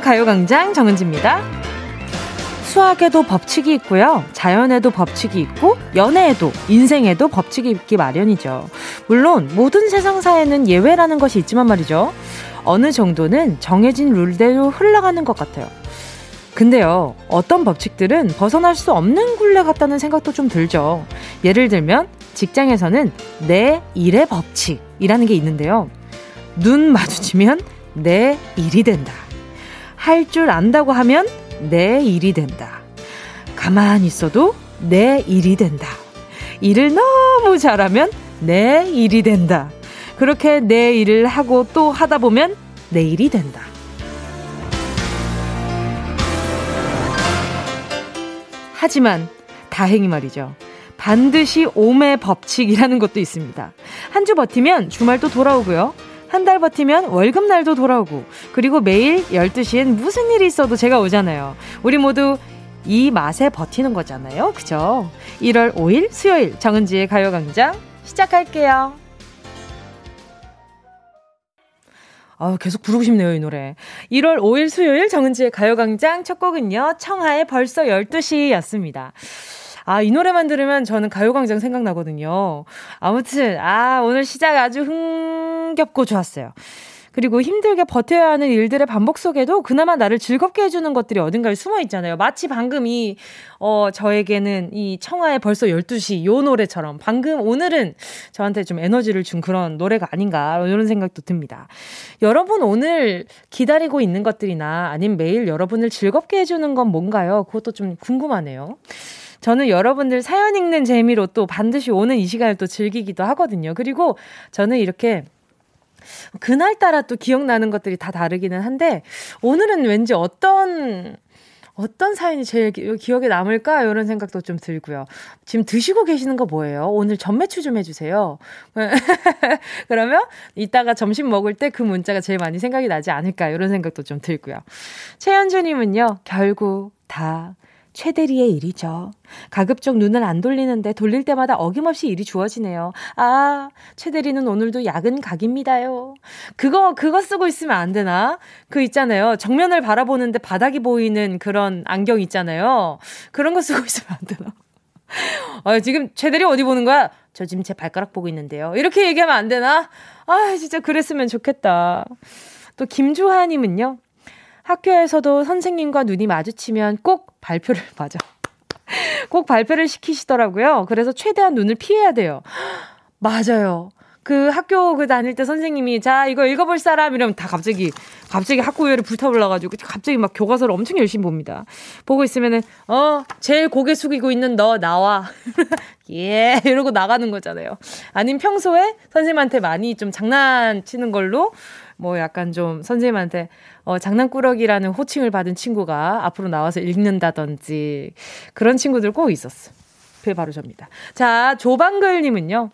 가요광장 정은지입니다. 수학에도 법칙이 있고요. 자연에도 법칙이 있고, 연애에도, 인생에도 법칙이 있기 마련이죠. 물론, 모든 세상사에는 예외라는 것이 있지만 말이죠. 어느 정도는 정해진 룰대로 흘러가는 것 같아요. 근데요, 어떤 법칙들은 벗어날 수 없는 굴레 같다는 생각도 좀 들죠. 예를 들면, 직장에서는 내 일의 법칙이라는 게 있는데요. 눈 마주치면 내 일이 된다. 할 줄 안다고 하면 내 일이 된다. 가만히 있어도 내 일이 된다. 일을 너무 잘하면 내 일이 된다. 그렇게 내 일을 하고 또 하다 보면 내 일이 된다. 하지만 다행히 말이죠. 반드시 오매 법칙이라는 것도 있습니다. 한 주 버티면 주말도 돌아오고요. 한 달 버티면 월급날도 돌아오고, 그리고 매일 12시엔 무슨 일이 있어도 제가 오잖아요. 우리 모두 이 맛에 버티는 거잖아요. 그죠? 1월 5일 수요일 정은지의 가요광장 시작할게요. 아, 계속 부르고 싶네요, 이 노래. 1월 5일 수요일 정은지의 가요광장 첫 곡은요, 청하의 벌써 12시였습니다. 아, 이 노래만 들으면 저는 가요광장 생각나거든요. 아무튼, 아, 오늘 시작 아주 흥겹고 좋았어요. 그리고 힘들게 버텨야 하는 일들의 반복 속에도 그나마 나를 즐겁게 해주는 것들이 어딘가에 숨어 있잖아요. 마치 방금 이, 어, 저에게는 이 청하의 벌써 12시 요 노래처럼 방금 오늘은 저한테 좀 에너지를 준 그런 노래가 아닌가 이런 생각도 듭니다. 여러분 오늘 기다리고 있는 것들이나 아니면 매일 여러분을 즐겁게 해주는 건 뭔가요? 그것도 좀 궁금하네요. 저는 여러분들 사연 읽는 재미로 또 반드시 오는 이 시간을 또 즐기기도 하거든요. 그리고 저는 이렇게 그날따라 또 기억나는 것들이 다 다르기는 한데, 오늘은 왠지 어떤, 어떤 사연이 제일 기, 억에 남을까? 이런 생각도 좀 들고요. 지금 드시고 계시는 거 뭐예요? 오늘 전매추 좀 해주세요. 그러면 이따가 점심 먹을 때 그 문자가 제일 많이 생각이 나지 않을까? 이런 생각도 좀 들고요. 최현주님은요, 결국 다 최대리의 일이죠. 가급적 눈을 안 돌리는데 돌릴 때마다 어김없이 일이 주어지네요. 아, 최대리는 오늘도 야근 각입니다요. 그거, 그거 쓰고 있으면 안 되나? 그 있잖아요. 정면을 바라보는데 바닥이 보이는 그런 안경 있잖아요. 그런 거 쓰고 있으면 안 되나? 아, 지금 최대리 어디 보는 거야? 저 지금 제 발가락 보고 있는데요. 이렇게 얘기하면 안 되나? 아, 진짜 그랬으면 좋겠다. 또 김주하님은요. 학교에서도 선생님과 눈이 마주치면 꼭 발표를 맞아. 꼭 발표를 시키시더라고요. 그래서 최대한 눈을 피해야 돼요. 맞아요. 그 학교 그 다닐 때 선생님이 자 이거 읽어볼 사람 이러면 다 갑자기 갑자기 학구열이 불타올라가지고 갑자기 막 교과서를 엄청 열심히 봅니다. 보고 있으면은 어 제일 고개 숙이고 있는 너 나와 예 이러고 나가는 거잖아요. 아니면 평소에 선생님한테 많이 좀 장난치는 걸로 뭐 약간 좀 선생님한테 어, 장난꾸러기라는 호칭을 받은 친구가 앞으로 나와서 읽는다든지 그런 친구들 꼭 있었어. 그게 바로 접니다. 자, 조방글님은요.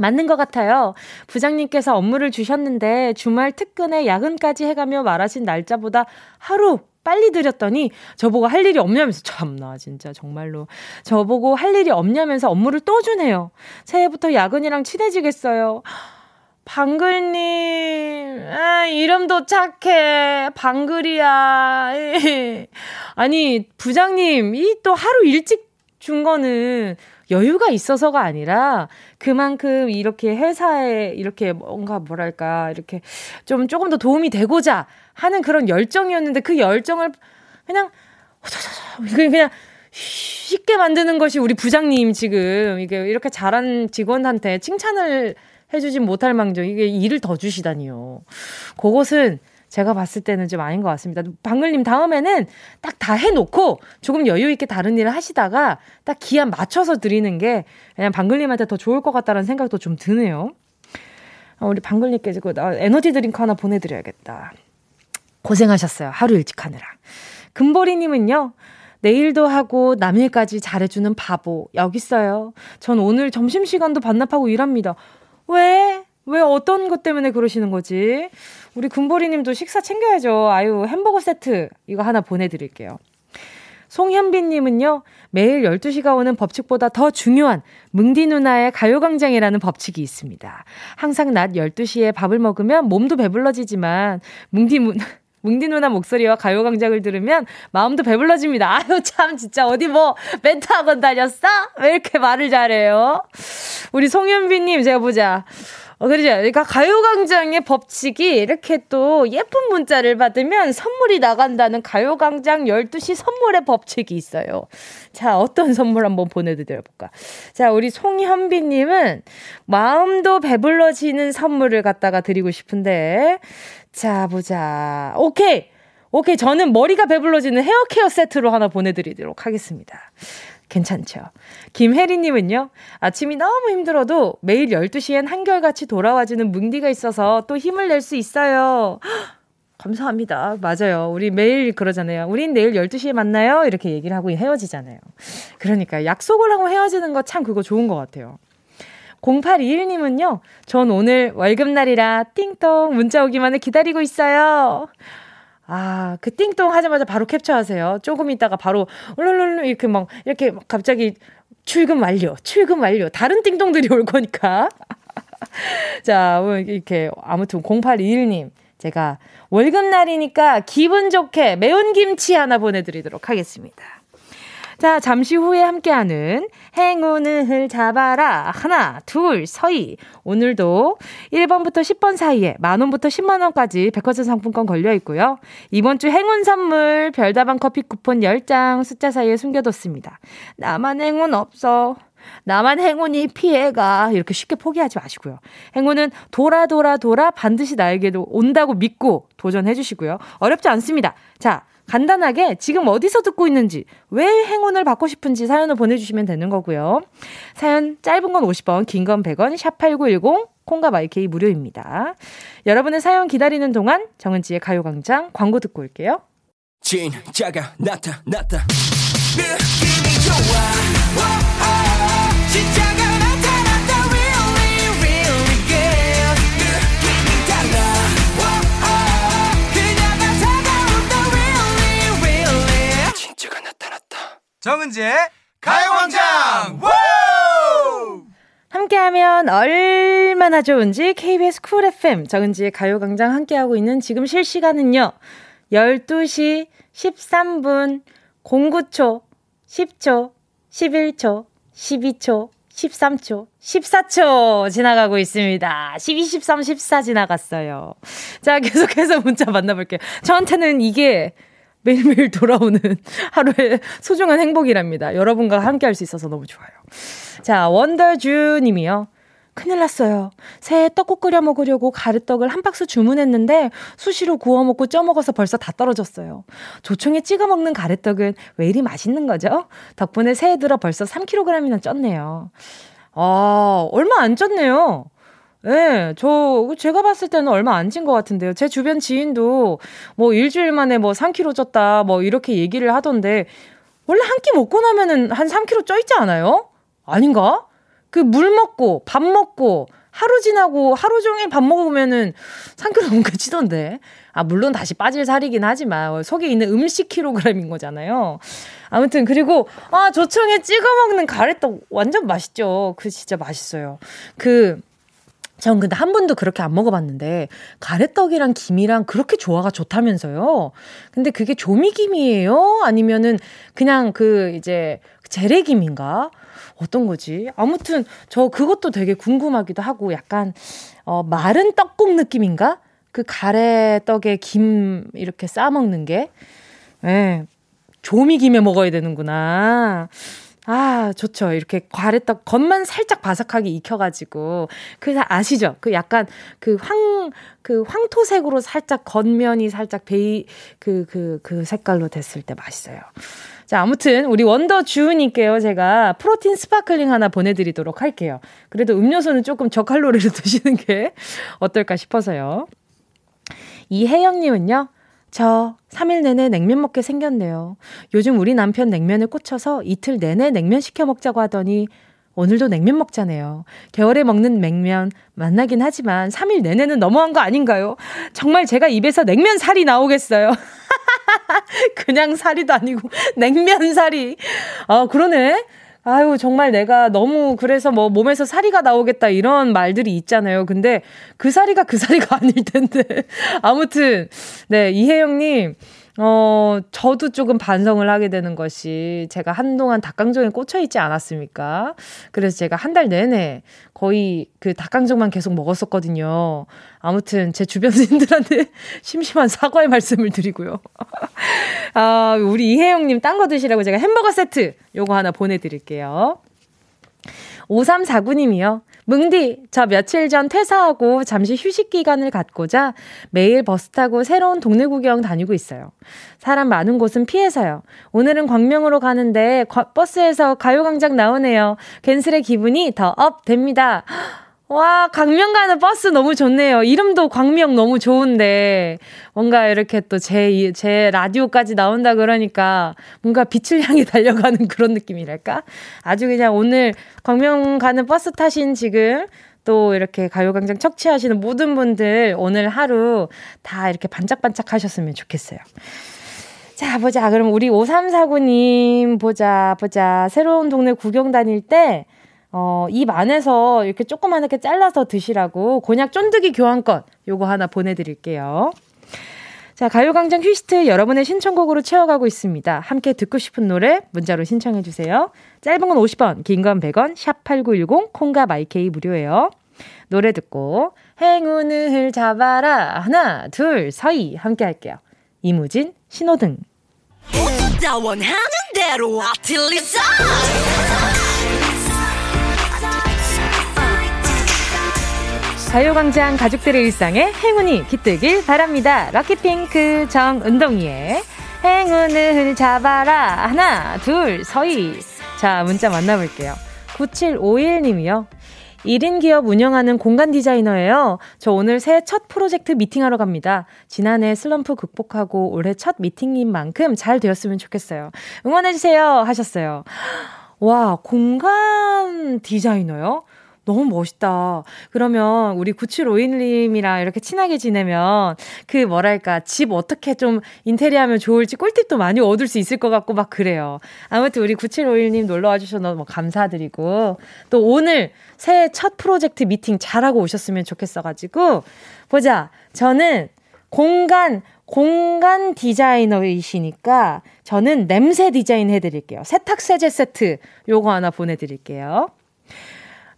맞는 것 같아요. 부장님께서 업무를 주셨는데 주말 특근에 야근까지 해가며 말하신 날짜보다 하루 빨리 드렸더니 저보고 할 일이 없냐면서 참나 진짜 정말로 저보고 할 일이 없냐면서 업무를 또 주네요. 새해부터 야근이랑 친해지겠어요. 방글님, 아, 이름도 착해. 방글이야. 아니, 부장님, 이 또 하루 일찍 준 거는 여유가 있어서가 아니라 그만큼 이렇게 회사에 이렇게 뭔가 뭐랄까, 이렇게 좀 조금 더 도움이 되고자 하는 그런 열정이었는데 그 열정을 그냥, 그냥 쉽게 만드는 것이 우리 부장님 지금 이게 이렇게 잘한 직원한테 칭찬을 해주진 못할 망정 이게 일을 더 주시다니요. 그것은 제가 봤을 때는 좀 아닌 것 같습니다. 방글님 다음에는 딱 다 해놓고 조금 여유 있게 다른 일을 하시다가 딱 기한 맞춰서 드리는 게 그냥 방글님한테 더 좋을 것 같다는 생각도 좀 드네요. 어, 우리 방글님께 그 에너지 드링크 하나 보내드려야겠다. 고생하셨어요. 하루 일찍 하느라. 금보리님은요. 내일도 하고 남일까지 잘해주는 바보 여기 있어요. 전 오늘 점심시간도 반납하고 일합니다. 왜? 왜 어떤 것 때문에 그러시는 거지? 우리 금보리님도 식사 챙겨야죠. 아유, 햄버거 세트 이거 하나 보내드릴게요. 송현빈님은요, 매일 12시가 오는 법칙보다 더 중요한 뭉디 누나의 가요광장이라는 법칙이 있습니다. 항상 낮 12시에 밥을 먹으면 몸도 배불러지지만, 뭉디 문, 뭉디 누나 목소리와 가요광장을 들으면 마음도 배불러집니다. 아유, 참, 진짜 어디 뭐 멘트 학원 다녔어? 왜 이렇게 말을 잘해요? 우리 송현비님, 제가 보자. 어, 그러죠. 그러니까 가요광장의 법칙이 이렇게 또 예쁜 문자를 받으면 선물이 나간다는 가요광장 12시 선물의 법칙이 있어요. 자, 어떤 선물 한번 보내드려볼까? 자, 우리 송현비님은 마음도 배불러지는 선물을 갖다가 드리고 싶은데, 자, 보자. 오케이! 오케이. 저는 머리가 배불러지는 헤어 케어 세트로 하나 보내드리도록 하겠습니다. 괜찮죠. 김혜리님은요, 아침이 너무 힘들어도 매일 12시엔 한결같이 돌아와주는 뭉디가 있어서 또 힘을 낼 수 있어요. 감사합니다. 맞아요. 우리 매일 그러잖아요. 우린 내일 12시에 만나요. 이렇게 얘기를 하고 헤어지잖아요. 그러니까 약속을 하고 헤어지는 거 참 그거 좋은 것 같아요. 0821님은요, 전 오늘 월급날이라 띵동 문자 오기만을 기다리고 있어요. 아, 그 띵동 하자마자 바로 cap처하세요. 조금 있다가 바로 룰룰룰 이렇게 막 이렇게 막 갑자기 출금 완료, 출금 완료. 다른 띵동들이 올 거니까. 자, 뭐 이렇게 아무튼 0821님 제가 월급날이니까 기분 좋게 매운 김치 하나 보내드리도록 하겠습니다. 자, 잠시 후에 함께하는 행운을 잡아라. 하나, 둘, 서희. 오늘도 1번부터 10번 사이에 만원부터 10만원까지 백화점 상품권 걸려 있고요. 이번 주 행운 선물 별다방 커피 쿠폰 10장 숫자 사이에 숨겨뒀습니다. 나만 행운 없어. 나만 행운이 피해가 이렇게 쉽게 포기하지 마시고요. 행운은 돌아 돌아 돌아 반드시 나에게도 온다고 믿고 도전해 주시고요. 어렵지 않습니다. 자, 간단하게 지금 어디서 듣고 있는지, 왜 행운을 받고 싶은지 사연을 보내주시면 되는 거고요. 사연 짧은 건 50원, 긴 건 100원, 샵8910, 콩과 마이케이 무료입니다. 여러분의 사연 기다리는 동안 정은지의 가요광장 광고 듣고 올게요. 진짜가 나타났다. 느낌이 좋아. 정은지의 가요광장 함께하면 얼마나 좋은지 KBS 쿨 FM 정은지의 가요광장 함께하고 있는 지금 실시간은요 12시 13분 09초 10초 11초 12초 13초, 14초 지나가고 있습니다. 12, 13, 14 지나갔어요. 자, 계속해서 문자 만나볼게요. 저한테는 이게 매일매일 돌아오는 하루의 소중한 행복이랍니다. 여러분과 함께 할 수 있어서 너무 좋아요. 자, 원더주 님이요. 큰일 났어요. 새해 떡국 끓여 먹으려고 가래떡을 한 박스 주문했는데 수시로 구워 먹고 쪄 먹어서 벌써 다 떨어졌어요. 조청에 찍어 먹는 가래떡은 왜 이리 맛있는 거죠? 덕분에 새해 들어 벌써 3kg이나 쪘네요. 아, 얼마 안 쪘네요. 예, 네, 저, 제가 봤을 때는 얼마 안 찐 것 같은데요. 제 주변 지인도 뭐 일주일 만에 뭐 3kg 쪘다, 뭐 이렇게 얘기를 하던데, 원래 한 끼 먹고 나면은 한 3kg 쪄 있지 않아요? 아닌가? 그 물 먹고, 밥 먹고, 하루 지나고 하루 종일 밥 먹으면은 3kg 넘게 찌던데. 아, 물론 다시 빠질 살이긴 하지만 속에 있는 음식 킬로그램인 거잖아요. 아무튼 그리고 아, 조청에 찍어 먹는 가래떡 완전 맛있죠. 그 진짜 맛있어요. 그 전 근데 한 번도 그렇게 안 먹어봤는데 가래떡이랑 김이랑 그렇게 조화가 좋다면서요. 근데 그게 조미김이에요? 아니면은 그냥 그 이제 재래김인가? 어떤 거지? 아무튼 저 그것도 되게 궁금하기도 하고 약간 어 마른 떡국 느낌인가? 그 가래떡에 김 이렇게 싸 먹는 게. 예. 네. 조미김에 먹어야 되는구나. 아, 좋죠. 이렇게 가래떡 겉만 살짝 바삭하게 익혀가지고. 그, 아시죠? 그 약간 그 황, 그 황토색으로 살짝 겉면이 살짝 베이, 그, 그, 그 색깔로 됐을 때 맛있어요. 자, 아무튼 우리 원더 주우님께요. 제가 protein sparkling 하나 보내드리도록 할게요. 그래도 음료수는 조금 저칼로리로 드시는 게 어떨까 싶어서요. 이혜영님은요. 저 3일 내내 냉면 먹게 생겼네요. 요즘 우리 남편 냉면에 꽂혀서 이틀 내내 냉면 시켜 먹자고 하더니 오늘도 냉면 먹자네요. 겨울에 먹는 냉면 만나긴 하지만 3일 내내는 너무한 거 아닌가요? 정말 제가 입에서 냉면 살이 나오겠어요. 그냥 살이도 아니고 냉면 살이. 아, 그러네. 아유, 정말 내가 너무 그래서 뭐 몸에서 사리가 나오겠다 이런 말들이 있잖아요. 근데 그 사리가 그 사리가 아닐 텐데. 아무튼, 네, 이혜영님, 어, 저도 조금 반성을 하게 되는 것이 제가 한동안 닭강정에 꽂혀 있지 않았습니까? 그래서 제가 한 달 내내 거의 그 닭강정만 계속 먹었었거든요. 아무튼 제 주변인들한테 심심한 사과의 말씀을 드리고요. 아, 우리 이혜영님 딴 거 드시라고 제가 햄버거 세트 요거 하나 보내드릴게요. 5349님이요. 은디, 저 며칠 전 퇴사하고 잠시 휴식 기간을 갖고자 매일 버스 타고 새로운 동네 구경 다니고 있어요. 사람 많은 곳은 피해서요. 오늘은 광명으로 가는데 버스에서 가요광장 나오네요. 괜스레 기분이 더 up 됩니다. 와, 광명 가는 버스 너무 좋네요. 이름도 광명 너무 좋은데, 뭔가 이렇게 또 제, 제 라디오까지 나온다 그러니까, 뭔가 빛을 향해 달려가는 그런 느낌이랄까? 아주 그냥 오늘 광명 가는 버스 타신 지금, 또 이렇게 가요광장 척취하시는 모든 분들 오늘 하루 다 이렇게 반짝반짝 하셨으면 좋겠어요. 자, 보자. 그럼 우리 5349님 보자, 보자. 새로운 동네 구경 다닐 때, 어, 입 안에서 이렇게 조그만하게 잘라서 드시라고 곤약 쫀득이 교환권 요거 하나 보내드릴게요. 자, 가요광장 휘스트 여러분의 신청곡으로 채워가고 있습니다. 함께 듣고 싶은 노래 문자로 신청해주세요. 짧은 건 50원, 긴 건 100원, 샵8910, 콩과 마이케이 무료예요. 노래 듣고 행운을 잡아라 하나 둘 서희 함께 할게요. 이무진 신호등 가요광장 가족들의 일상에 행운이 깃들길 바랍니다. 럭키핑크 정은동이의 행운을 잡아라. 하나, 둘, 서희. 자, 문자 만나볼게요. 9751님이요. 1인 기업 운영하는 공간 디자이너예요. 저 오늘 새첫 프로젝트 미팅하러 갑니다. 지난해 슬럼프 극복하고 올해 첫 미팅인 만큼 잘 되었으면 좋겠어요. 응원해주세요. 하셨어요. 와, 공간 디자이너요? 너무 멋있다. 그러면 우리 9751님이랑 이렇게 친하게 지내면 그 뭐랄까 집 어떻게 좀 인테리어 하면 좋을지 꿀팁도 많이 얻을 수 있을 것 같고 막 그래요. 아무튼 우리 9751님 놀러 와주셔서 너무 감사드리고 또 오늘 새해 첫 프로젝트 미팅 잘하고 오셨으면 좋겠어가지고 보자. 저는 공간 공간 디자이너이시니까 저는 냄새 디자인 해드릴게요. 세탁세제 세트 요거 하나 보내드릴게요.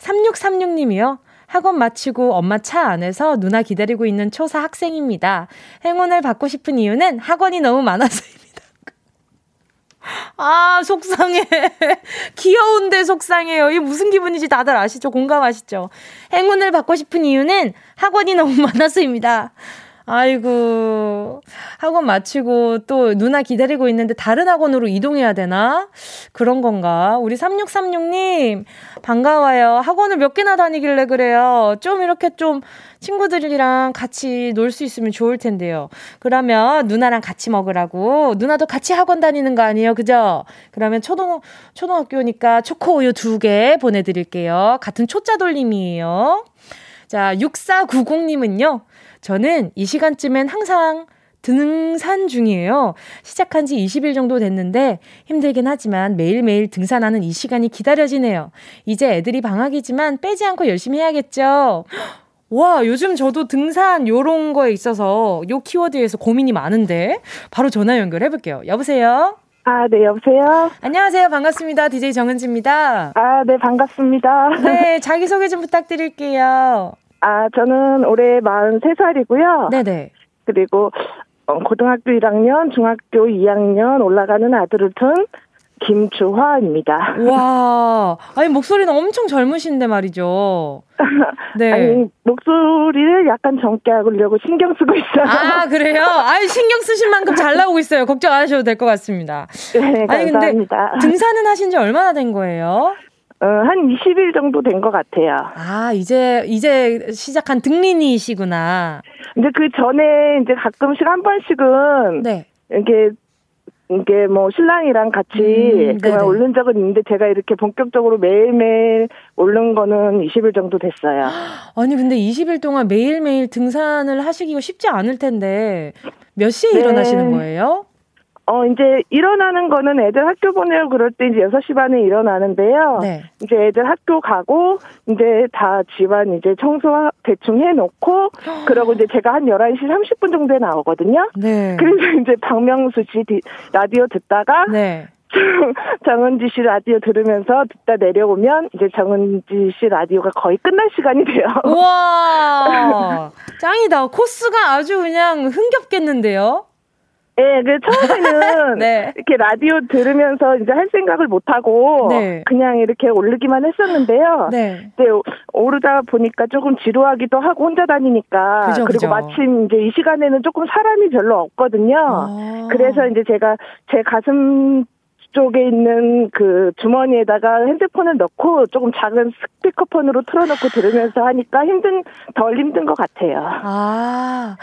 3636님이요. 학원 마치고 엄마 차 안에서 누나 기다리고 있는 초사 학생입니다. 행운을 받고 싶은 이유는 학원이 너무 많아서입니다. 아, 속상해. 귀여운데 속상해요. 이게 무슨 기분인지 다들 아시죠? 공감하시죠? 행운을 받고 싶은 이유는 학원이 너무 많아서입니다. 아이고, 학원 마치고 또 누나 기다리고 있는데 다른 학원으로 이동해야 되나? 그런 건가? 우리 3636님, 반가워요. 학원을 몇 개나 다니길래 그래요. 좀 이렇게 좀 친구들이랑 같이 놀 수 있으면 좋을 텐데요. 그러면 누나랑 같이 먹으라고. 누나도 같이 학원 다니는 거 아니에요? 그죠? 그러면 초등, 초등학교니까 초코우유 두 개 보내드릴게요. 같은 초짜 돌림이에요. 자, 6490님은요. 저는 이 시간쯤엔 항상 등산 중이에요. 시작한 지 20일 정도 됐는데 힘들긴 하지만 매일매일 등산하는 이 시간이 기다려지네요. 이제 애들이 방학이지만 빼지 않고 열심히 해야겠죠. 와, 요즘 저도 등산 요런 거에 있어서 요 키워드에서 고민이 많은데 바로 전화 연결해 볼게요. 여보세요? 아, 네, 여보세요? 안녕하세요. 반갑습니다. DJ 정은지입니다. 아, 네, 반갑습니다. 네, 자기소개 좀 부탁드릴게요. 아, 저는 올해 43살이고요. 네네. 그리고 어, 고등학교 1학년, 중학교 2학년 올라가는 아들을 둔 김주화입니다. 와, 아니 목소리는 엄청 젊으신데 말이죠. 네. 아니 목소리를 약간 젊게 하려고 신경 쓰고 있어요. 아 그래요? 아니 신경 쓰실 만큼 잘 나오고 있어요. 걱정 안 하셔도 될 것 같습니다. 네, 감사합니다. 아니 근데 등산은 하신 지 얼마나 된 거예요? 어, 한 20일 정도 된 것 같아요. 아, 이제, 이제 시작한 등린이시구나. 근데 그 전에 이제 가끔씩 한 번씩은. 네. 이렇게, 이게 뭐 신랑이랑 같이 음, 그냥 오른 적은 있는데 제가 이렇게 본격적으로 매일매일 오른 거는 20일 정도 됐어요. 아니, 근데 20일 동안 매일매일 등산을 하시기가 쉽지 않을 텐데 몇 시에 네. 일어나시는 거예요? 어, 이제 일어나는 거는 애들 학교 보내고 그럴 때 이제 6시 반에 일어나는데요. 네. 이제 애들 학교 가고, 이제 다 집안 이제 청소 대충 해놓고, 그러고 이제 제가 한 11시 30분 정도에 나오거든요. 네. 그래서 이제 박명수 씨 라디오 듣다가, 네. 정은지 씨 라디오 들으면서 듣다 내려오면 이제 정은지 씨 라디오가 거의 끝날 시간이 돼요. 와 짱이다. 코스가 아주 그냥 흥겹겠는데요. 네, 그 처음에는 네. 이렇게 라디오 들으면서 이제 할 생각을 못 하고 네. 그냥 이렇게 오르기만 했었는데요. 네. 네. 오르다 보니까 조금 지루하기도 하고 혼자 다니니까 그죠, 그리고 그죠. 마침 이제 이 시간에는 조금 사람이 별로 없거든요. 아. 그래서 이제 제가 제 가슴 쪽에 있는 그 주머니에다가 핸드폰을 넣고 조금 작은 스피커폰으로 틀어놓고 들으면서 하니까 힘든 덜 힘든 것 같아요. 아,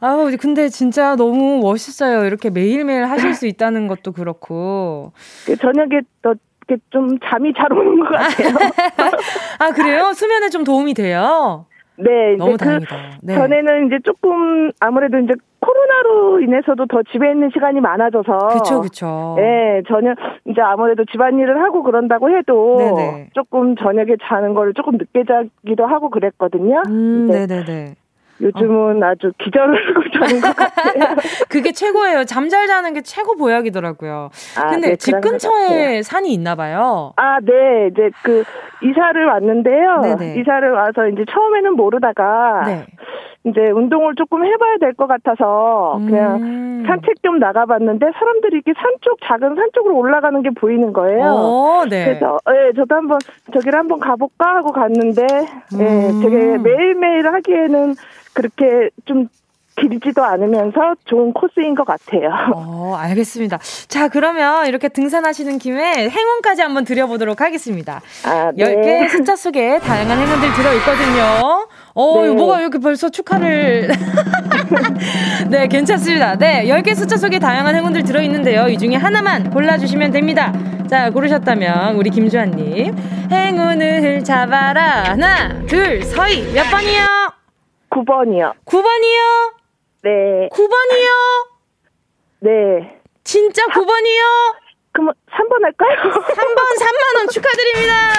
아우 근데 진짜 너무 멋있어요. 이렇게 매일매일 하실 수 있다는 것도 그렇고. 그 저녁에 또 이렇게 좀 잠이 잘 오는 것 같아요. 아 그래요? 수면에 좀 도움이 돼요. 네, 너무 그 다행이다. 네. 전에는 이제 조금 아무래도 이제 코로나로 인해서도 더 집에 있는 시간이 많아져서 그렇죠, 그렇죠. 네, 전혀 이제 아무래도 집안일을 하고 그런다고 해도 네네. 조금 저녁에 자는 걸 조금 늦게 자기도 하고 그랬거든요. 음, 네, 네, 네. 요즘은 어. 아주 기절을 하고 자는 것 같아요. 그게 최고예요. 잠 잘 자는 게 최고 보약이더라고요. 아, 근데 네, 집 근처에 산이 있나 봐요. 아, 네. 이제 그 이사를 왔는데요. 네네. 이사를 와서 이제 처음에는 모르다가 네. 이제 운동을 조금 해봐야 될 것 같아서 그냥 음. 산책 좀 나가봤는데 사람들이 이렇게 산 쪽 작은 산 쪽으로 올라가는 게 보이는 거예요. 오, 네. 그래서 예, 저도 한번 저기를 한번 가볼까 하고 갔는데 예, 음. 예, 되게 매일매일 하기에는 그렇게 좀 길지도 않으면서 좋은 코스인 것 같아요. 어, 알겠습니다. 자, 그러면 이렇게 등산하시는 김에 행운까지 한번 드려보도록 하겠습니다. 아, 네. 10개의 숫자 속에 다양한 행운들 들어있거든요. 어, 네. 뭐가 이렇게 벌써 축하를. 네, 괜찮습니다. 네, 10개 숫자 속에 다양한 행운들 들어있는데요. 이 중에 하나만 골라주시면 됩니다. 자, 고르셨다면, 우리 김주환님. 행운을 잡아라. 하나, 둘, 서희. 몇 번이요? 9번이요. 9번이요? 네. 9번이요? 네. 진짜 9번이요? 그럼 3번 할까요? 3번 3만원 축하드립니다.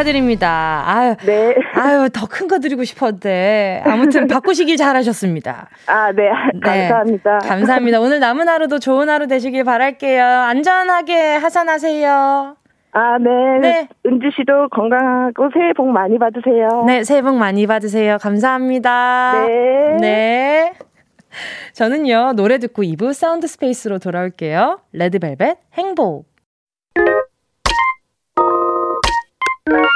축하드립니다. 아유, 네. 아유, 더 큰 거 드리고 싶었는데. 아무튼 바꾸시길 잘하셨습니다. 아, 네. 네. 감사합니다. 감사합니다. 오늘 남은 하루도 좋은 하루 되시길 바랄게요. 안전하게 하산하세요. 아, 네. 네. 은지 씨도 건강하고 새해 복 많이 받으세요. 네, 새해 복 많이 받으세요. 감사합니다. 네. 네. 저는요, 노래 듣고 2부 sound space로 돌아올게요. 레드벨벳 행복.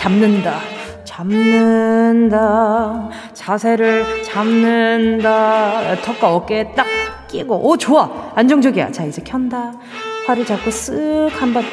잡는다. 잡는다. 자세를 잡는다. 턱과 어깨에 딱 끼고. 오, 좋아. 안정적이야. 자, 이제 켠다. 활을 잡고 쓱 한번.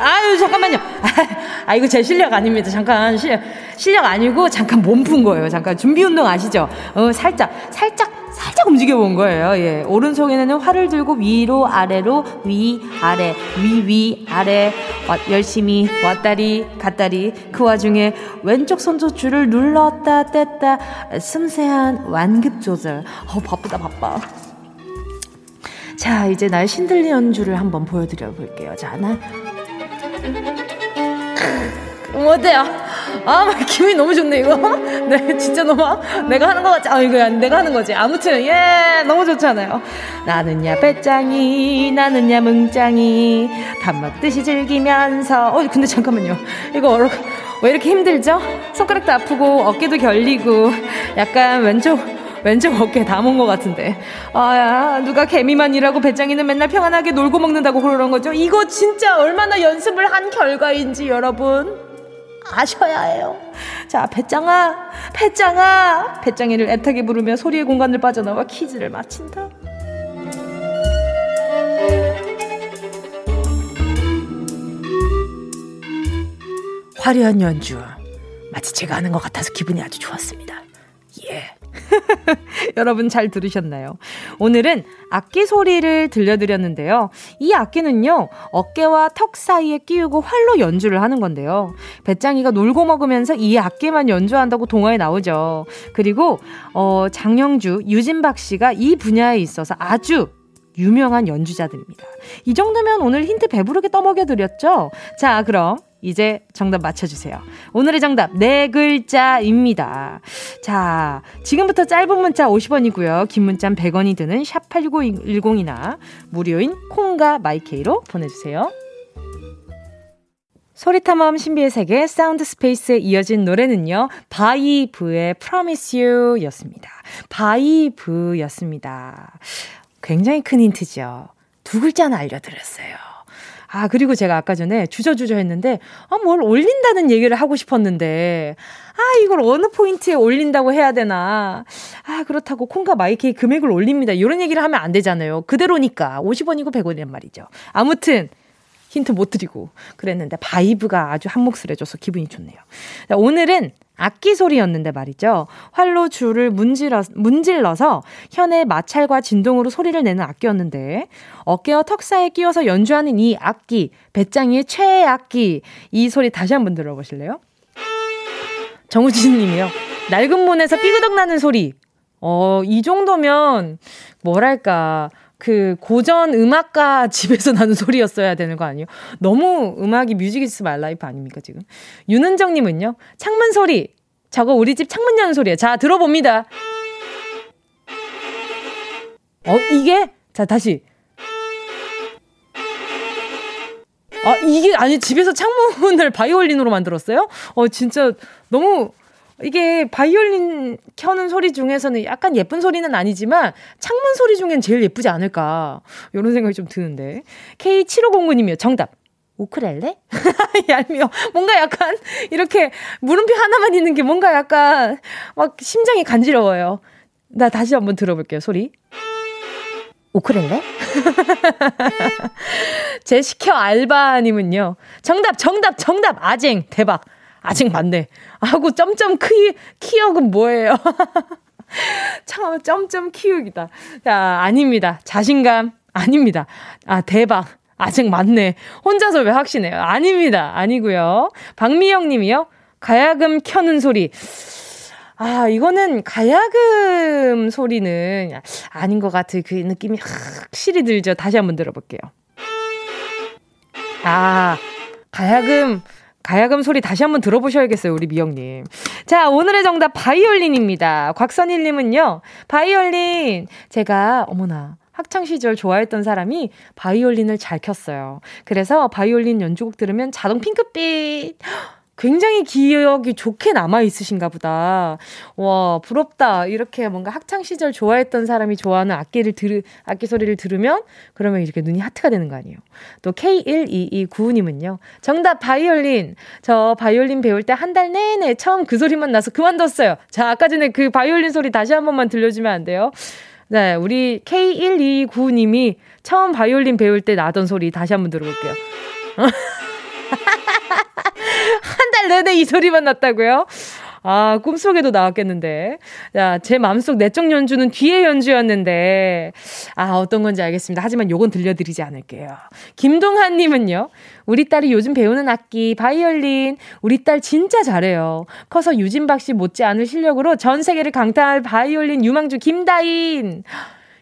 아유, 잠깐만요. 아, 이거 제 실력 아닙니다. 잠깐. 실력, 실력 아니고, 잠깐 몸 푼 거예요. 잠깐. 준비 운동 아시죠? 어, 살짝, 살짝 살짝 움직여 본 거예요. 예. 오른손에는 활을 들고 위로 아래로 위 아래 위 위 아래 와, 열심히 왔다리 갔다리 그 와중에 왼쪽 손도 줄을 눌렀다 뗐다 섬세한 완급 조절. 어 바쁘다 바빠. 자 이제 날 신들리 연주를 한번 보여드려 볼게요. 자 하나 뭐 어때요? 아, 기분이 너무 좋네, 이거. 네, 진짜 너무, 내가 하는 거 같지? 아, 이거 내가 하는 거지. 아무튼, 예, 너무 좋잖아요. 나는야, 배짱이, 나는야, 뭉짱이, 밥 먹듯이 즐기면서. 어, 근데 잠깐만요. 이거 왜 이렇게 힘들죠? 손가락도 아프고, 어깨도 결리고, 약간 왼쪽, 왼쪽 어깨 담은 것 같은데. 아, 누가 개미만 일하고 배짱이는 맨날 평안하게 놀고 먹는다고 그러는 거죠? 이거 진짜 얼마나 연습을 한 결과인지 여러분 아셔야 해요. 자, 배짱아, 배짱아. 배짱이를 애타게 부르며 소리의 공간을 빠져나와 퀴즈를 마친다. 화려한 연주. 마치 제가 하는 것 같아서 기분이 아주 좋았습니다. 예. 여러분 잘 들으셨나요? 오늘은 악기 소리를 들려드렸는데요. 이 악기는요, 어깨와 턱 사이에 끼우고 활로 연주를 하는 건데요. 배짱이가 놀고 먹으면서 이 악기만 연주한다고 동화에 나오죠. 그리고, 어, 장영주, 유진박 씨가 이 분야에 있어서 아주 유명한 연주자들입니다. 이 정도면 오늘 힌트 배부르게 떠먹여드렸죠? 자, 그럼 이제 정답 맞춰주세요. 오늘의 정답 네 글자입니다. 자, 지금부터 짧은 문자 50원이고요. 긴 문자 100원이 드는 샵 8910이나 무료인 콩과 마이케이로 보내주세요. 소리탐험 신비의 세계 sound space에 이어진 노래는요. 바이브의 Promise You 였습니다. 바이브 였습니다. 굉장히 큰 힌트죠. 두 글자는 알려드렸어요. 아, 그리고 제가 아까 전에 주저주저 했는데, 아, 뭘 올린다는 얘기를 하고 싶었는데, 아, 이걸 어느 포인트에 올린다고 해야 되나. 아, 그렇다고 콩과 마이케이 금액을 올립니다. 이런 얘기를 하면 안 되잖아요. 그대로니까. 50원이고 100원이란 말이죠. 아무튼, 힌트 못 드리고 그랬는데, 바이브가 아주 한 몫을 해줘서 기분이 좋네요. 자, 오늘은 악기 소리였는데 말이죠. 활로 줄을 문질러, 문질러서 현의 마찰과 진동으로 소리를 내는 악기였는데 어깨와 턱 사이에 끼워서 연주하는 이 악기, 베짱이의 최애 악기. 이 소리 다시 한번 들어보실래요? 정우진 님이요. 낡은 문에서 삐그덕 나는 소리. 어, 이 정도면 뭐랄까 그 고전 음악가 집에서 나는 소리였어야 되는 거 아니에요? 너무 음악이 music is my life 아닙니까, 지금? 윤은정 님은요. 창문 소리. 저거 우리 집 창문 여는 소리예요. 자, 들어봅니다. 어, 이게 자, 다시. 아, 이게 아니 집에서 창문을 바이올린으로 만들었어요? 어, 진짜 너무 이게 바이올린 켜는 소리 중에서는 약간 예쁜 소리는 아니지만 창문 소리 중엔 제일 예쁘지 않을까. 이런 생각이 좀 드는데. K7509님이요. 정답. 우크렐레? 얄미워. 뭔가 약간 이렇게 물음표 하나만 있는 게 뭔가 약간 막 심장이 간지러워요. 나 다시 한번 들어볼게요. 소리. 우크렐레? 제 시켜 알바님은요. 정답, 정답, 정답. 아쟁. 대박. 아직 맞네. 하고 점점 키, 키역은 뭐예요? 참, 점점 키우기다. 자, 아닙니다. 자신감, 아닙니다. 아, 대박. 아직 맞네. 혼자서 왜 확신해요? 아닙니다. 아니고요. 박미영 님이요. 가야금 켜는 소리. 아, 이거는 가야금 소리는 아닌 것 같은 그 느낌이 확실히 들죠. 다시 한번 들어볼게요. 아, 가야금 가야금 소리 다시 한번 들어보셔야겠어요, 우리 미영님. 자, 오늘의 정답 바이올린입니다. 곽선일님은요, 바이올린. 제가, 어머나. 학창시절 좋아했던 사람이 바이올린을 잘 켰어요. 그래서 바이올린 연주곡 들으면 자동 핑크빛. 굉장히 기억이 좋게 남아 있으신가 보다. 와, 부럽다. 이렇게 뭔가 학창 시절 좋아했던 사람이 좋아하는 악기를 들으 악기 소리를 들으면 그러면 이렇게 눈이 하트가 되는 거 아니에요. 또 K1229 님은요. 정답 바이올린. 저 바이올린 배울 때 한 달 내내 처음 그 소리만 나서 그만뒀어요. 자, 아까 전에 그 바이올린 소리 다시 한 번만 들려주면 안 돼요? 네, 우리 K1229님이 처음 바이올린 배울 때 나던 소리 다시 한번 들어볼게요. 내내 이 소리만 났다고요? 아, 꿈속에도 나왔겠는데. 자, 제 마음속 내적 연주는 뒤에 연주였는데. 아, 어떤 건지 알겠습니다. 하지만 요건 들려드리지 않을게요. 김동환님은요, 우리 딸이 요즘 배우는 악기, 바이올린. 우리 딸 진짜 잘해요. 커서 유진박 씨 못지않을 실력으로 전 세계를 강타할 바이올린 유망주 김다인.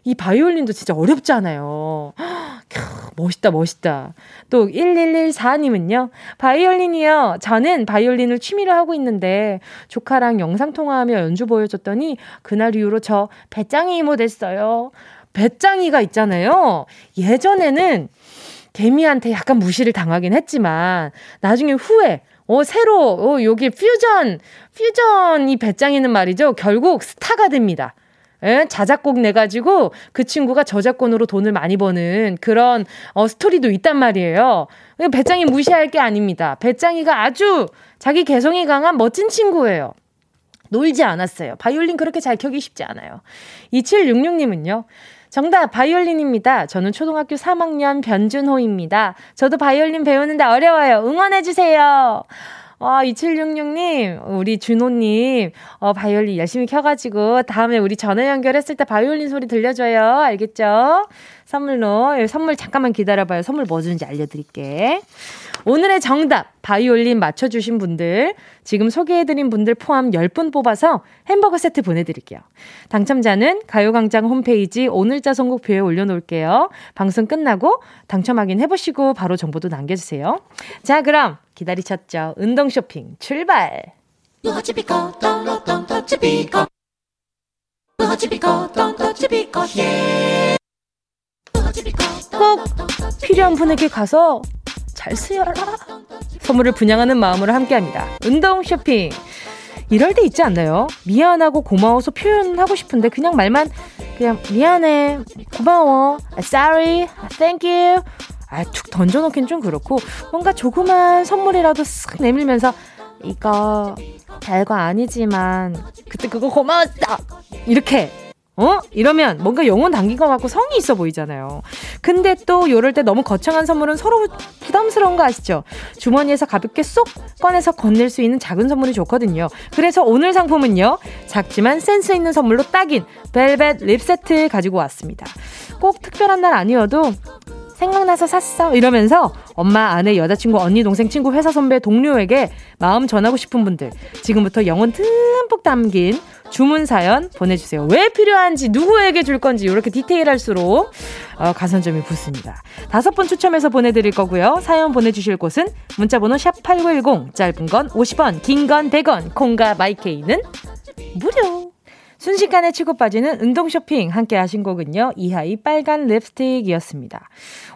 이 바이올린도 진짜 어렵잖아요. 멋있다, 멋있다. 또 1114님은요. 바이올린이요. 저는 바이올린을 취미로 하고 있는데 조카랑 영상통화하며 연주 보여줬더니 그날 이후로 저 배짱이 이모 됐어요. 배짱이가 있잖아요. 예전에는 개미한테 약간 무시를 당하긴 했지만 나중에 후에 어, 새로, 어, 여기 퓨전, 퓨전이 배짱이는 말이죠. 결국 스타가 됩니다. 예? 자작곡 내가지고 그 친구가 저작권으로 돈을 많이 버는 그런 어, 스토리도 있단 말이에요. 배짱이 무시할 게 아닙니다. 배짱이가 아주 자기 개성이 강한 멋진 친구예요. 놀지 않았어요. 바이올린 그렇게 잘 켜기 쉽지 않아요. 2766님은요. 정답, 바이올린입니다. 저는 초등학교 3학년 변준호입니다. 저도 바이올린 배우는데 어려워요. 응원해 주세요. 와, 2766님, 우리 준호님, 어, 바이올린 열심히 켜가지고, 다음에 우리 전화 연결했을 때 바이올린 소리 들려줘요. 알겠죠? 선물로, 예, 선물 잠깐만 기다려봐요. 선물 뭐 주는지 알려드릴게. 오늘의 정답, 바이올린 맞춰주신 분들, 지금 소개해드린 분들 포함 10분 뽑아서 햄버거 세트 보내드릴게요. 당첨자는 가요광장 홈페이지 오늘자 선곡표에 올려놓을게요. 방송 끝나고 당첨 확인해보시고 바로 정보도 남겨주세요. 자, 그럼 기다리셨죠? 운동 쇼핑 출발! 꼭 필요한 분에게 가서 잘 쓰여라. 선물을 분양하는 마음으로 함께합니다. 운동 쇼핑. 이럴 때 있지 않나요? 미안하고 고마워서 표현하고 싶은데 그냥 말만 그냥 미안해, 고마워, sorry, thank you 아, 툭 던져놓긴 좀 그렇고, 뭔가 조그만 선물이라도 쓱 내밀면서, 이거, 별거 아니지만, 그때 그거 고마웠다! 이렇게, 어? 이러면 뭔가 영혼 담긴 것 같고 성이 있어 보이잖아요. 근데 또 요럴 때 너무 거창한 선물은 서로 부담스러운 거 아시죠? 주머니에서 가볍게 쏙 꺼내서 건넬 수 있는 작은 선물이 좋거든요. 그래서 오늘 상품은요. 작지만 센스 있는 선물로 딱인 벨벳 립 세트 가지고 왔습니다. 꼭 특별한 날 아니어도 생각나서 샀어. 이러면서 엄마, 아내, 여자친구, 언니, 동생, 친구, 회사 선배, 동료에게 마음 전하고 싶은 분들 지금부터 영혼 듬뿍 담긴 주문 사연 보내주세요. 왜 필요한지, 누구에게 줄 건지 이렇게 디테일할수록 어, 가산점이 붙습니다. 다섯 분 추첨해서 보내드릴 거고요. 사연 보내주실 곳은 문자번호 샵8910 짧은 건 50원, 긴 건 100원, 콩과 마이케이는 무료. 순식간에 치고 빠지는 운동 쇼핑 함께 하신 곡은요. 이하이 빨간 립스틱이었습니다.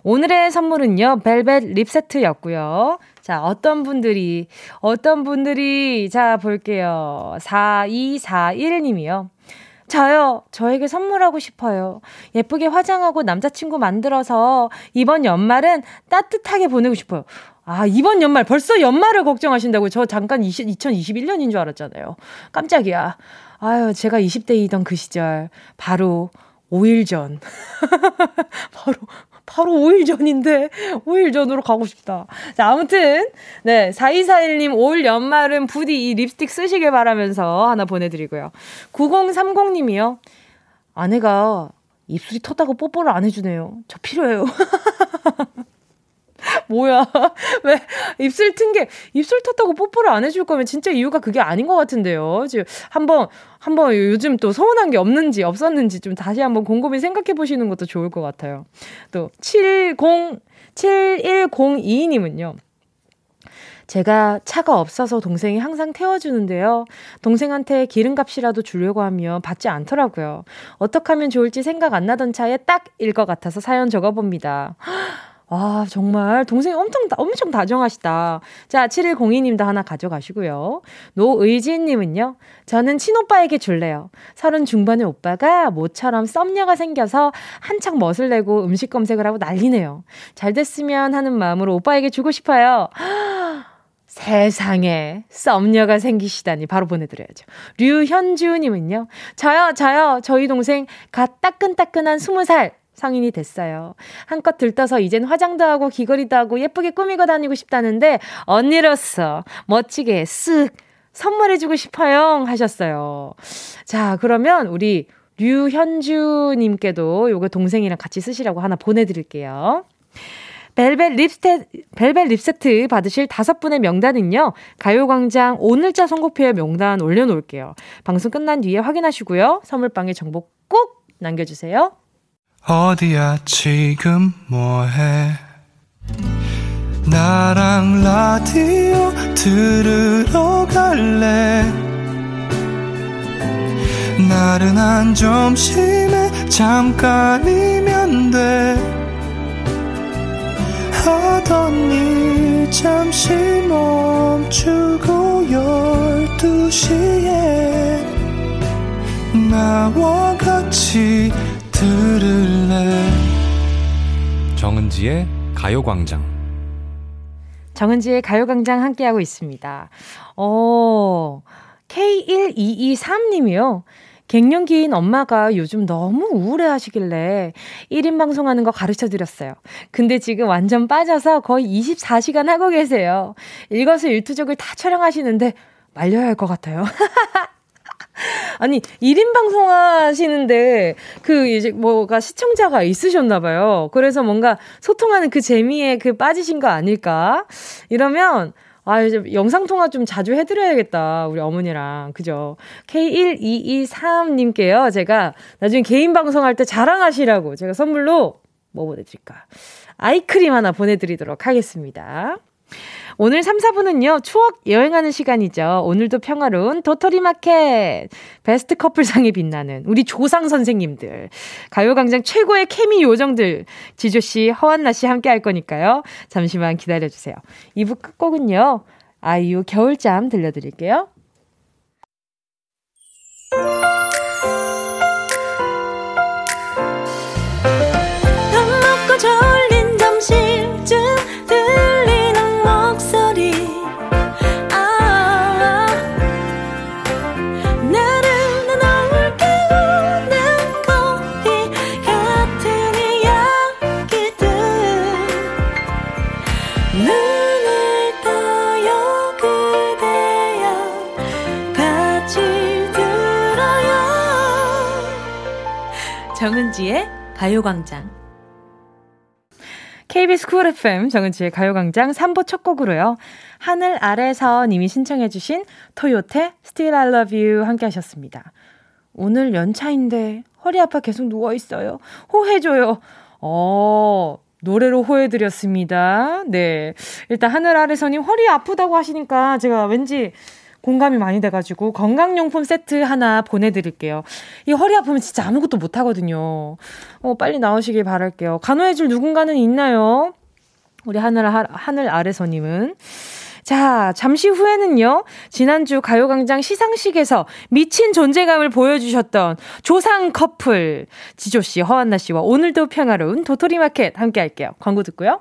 오늘의 선물은요. 벨벳 립 세트였고요. 자, 어떤 분들이 어떤 분들이 자 볼게요. 4241님이요. 저요, 저에게 선물하고 싶어요. 예쁘게 화장하고 남자친구 만들어서 이번 연말은 따뜻하게 보내고 싶어요. 아, 이번 연말 벌써 연말을 걱정하신다고요? 저 잠깐 20, 2021년인 줄 알았잖아요. 깜짝이야. 아유, 제가 20대이던 그 시절, 바로 5일 전. 바로, 바로 5일 전인데, 5일 전으로 가고 싶다. 자, 아무튼, 네, 4241님 올 연말은 부디 이 립스틱 쓰시길 바라면서 하나 보내 드리고요. 9030 님이요. 아내가 입술이 텄다고 뽀뽀를 안 해주네요. 저 필요해요. 뭐야. 왜 입술 튼 게 입술 텄다고 뽀뽀를 안 해줄 거면 진짜 이유가 그게 아닌 것 같은데요. 지금 한번 한번 요즘 또 서운한 게 없는지 없었는지 좀 다시 한번 곰곰이 생각해 보시는 것도 좋을 것 같아요. 또 70, 7102님은요. 제가 차가 없어서 동생이 항상 태워주는데요. 동생한테 기름값이라도 주려고 하면 받지 않더라고요. 어떻게 하면 좋을지 생각 안 나던 차에 딱일 것 같아서 사연 적어봅니다. 아, 정말 동생이 엄청, 엄청 다정하시다. 자, 7102님도 하나 가져가시고요. 노의진 님은요, 저는 친오빠에게 줄래요. 서른 중반의 오빠가 모처럼 썸녀가 생겨서 한창 멋을 내고 음식 검색을 하고 난리네요. 잘 됐으면 하는 마음으로 오빠에게 주고 싶어요. 세상에 썸녀가 생기시다니 바로 보내드려야죠. 류현주님은요. 저요 저요 저희 동생 갓 따끈따끈한 스무 살 성인이 됐어요. 한껏 들떠서 이젠 화장도 하고 귀걸이도 하고 예쁘게 꾸미고 다니고 싶다는데 언니로서 멋지게 쓱 선물해주고 싶어요 하셨어요. 자 그러면 우리 류현주님께도 요거 동생이랑 같이 쓰시라고 하나 보내드릴게요. 벨벳 립스테, 벨벳 립세트 받으실 다섯 분의 명단은요, 가요광장 오늘자 선곡표에 명단 올려놓을게요. 방송 끝난 뒤에 확인하시고요. 선물방에 정보 꼭 남겨주세요. 어디야 지금 뭐해? 나랑 라디오 들으러 갈래? 나른한 점심에 잠깐이면 돼. 하던 일 잠시 멈추고 열두 시에 나와 같이 들을래 정은지의 가요광장 정은지의 가요광장 함께하고 있습니다. 어, K1223님이요. 갱년기인 엄마가 요즘 너무 우울해 하시길래 1인 방송하는 거 가르쳐 드렸어요. 근데 지금 완전 빠져서 거의 24시간 하고 계세요. 일거수 일투족을 다 촬영하시는데 말려야 할 것 같아요. 아니, 1인 방송 하시는데, 그, 이제 뭐가 시청자가 있으셨나 봐요. 그래서 뭔가 소통하는 그 재미에 그 빠지신 거 아닐까? 이러면, 아, 이제 영상통화 좀 자주 해드려야겠다. 우리 어머니랑. 그죠? K1223님께요. 제가 나중에 개인 방송할 때 자랑하시라고 제가 선물로 뭐 보내드릴까? 아이크림 하나 보내드리도록 하겠습니다. 오늘 3, 4분은요, 추억 여행하는 시간이죠. 오늘도 평화로운 도토리 마켓. 베스트 커플상에 빛나는 우리 조상 선생님들. 가요광장 최고의 케미 요정들. 지조씨, 허한나씨 함께 할 거니까요. 잠시만 기다려주세요. 2부 끝곡은요, 아이유 겨울잠 들려드릴게요. 정은지의 가요광장. KBS 쿨 FM 정은지의 가요광장 3부 첫 곡으로요. 하늘 아래서 님이 신청해주신 토요테 Still I Love You 함께 하셨습니다. 오늘 연차인데 허리 아파 계속 누워있어요. 호해줘요. 어, 노래로 호해드렸습니다. 네. 일단 하늘 아래서님 허리 아프다고 하시니까 제가 왠지 공감이 많이 돼가지고 건강용품 세트 하나 보내드릴게요. 이 허리 아프면 진짜 아무것도 못하거든요. 어, 빨리 나오시길 바랄게요. 간호해줄 누군가는 있나요? 우리 하늘, 하늘 아래서님은. 자, 잠시 후에는요, 지난주 가요광장 시상식에서 미친 존재감을 보여주셨던 조상 커플, 지조씨, 허한나씨와 오늘도 평화로운 도토리마켓 함께 할게요. 광고 듣고요.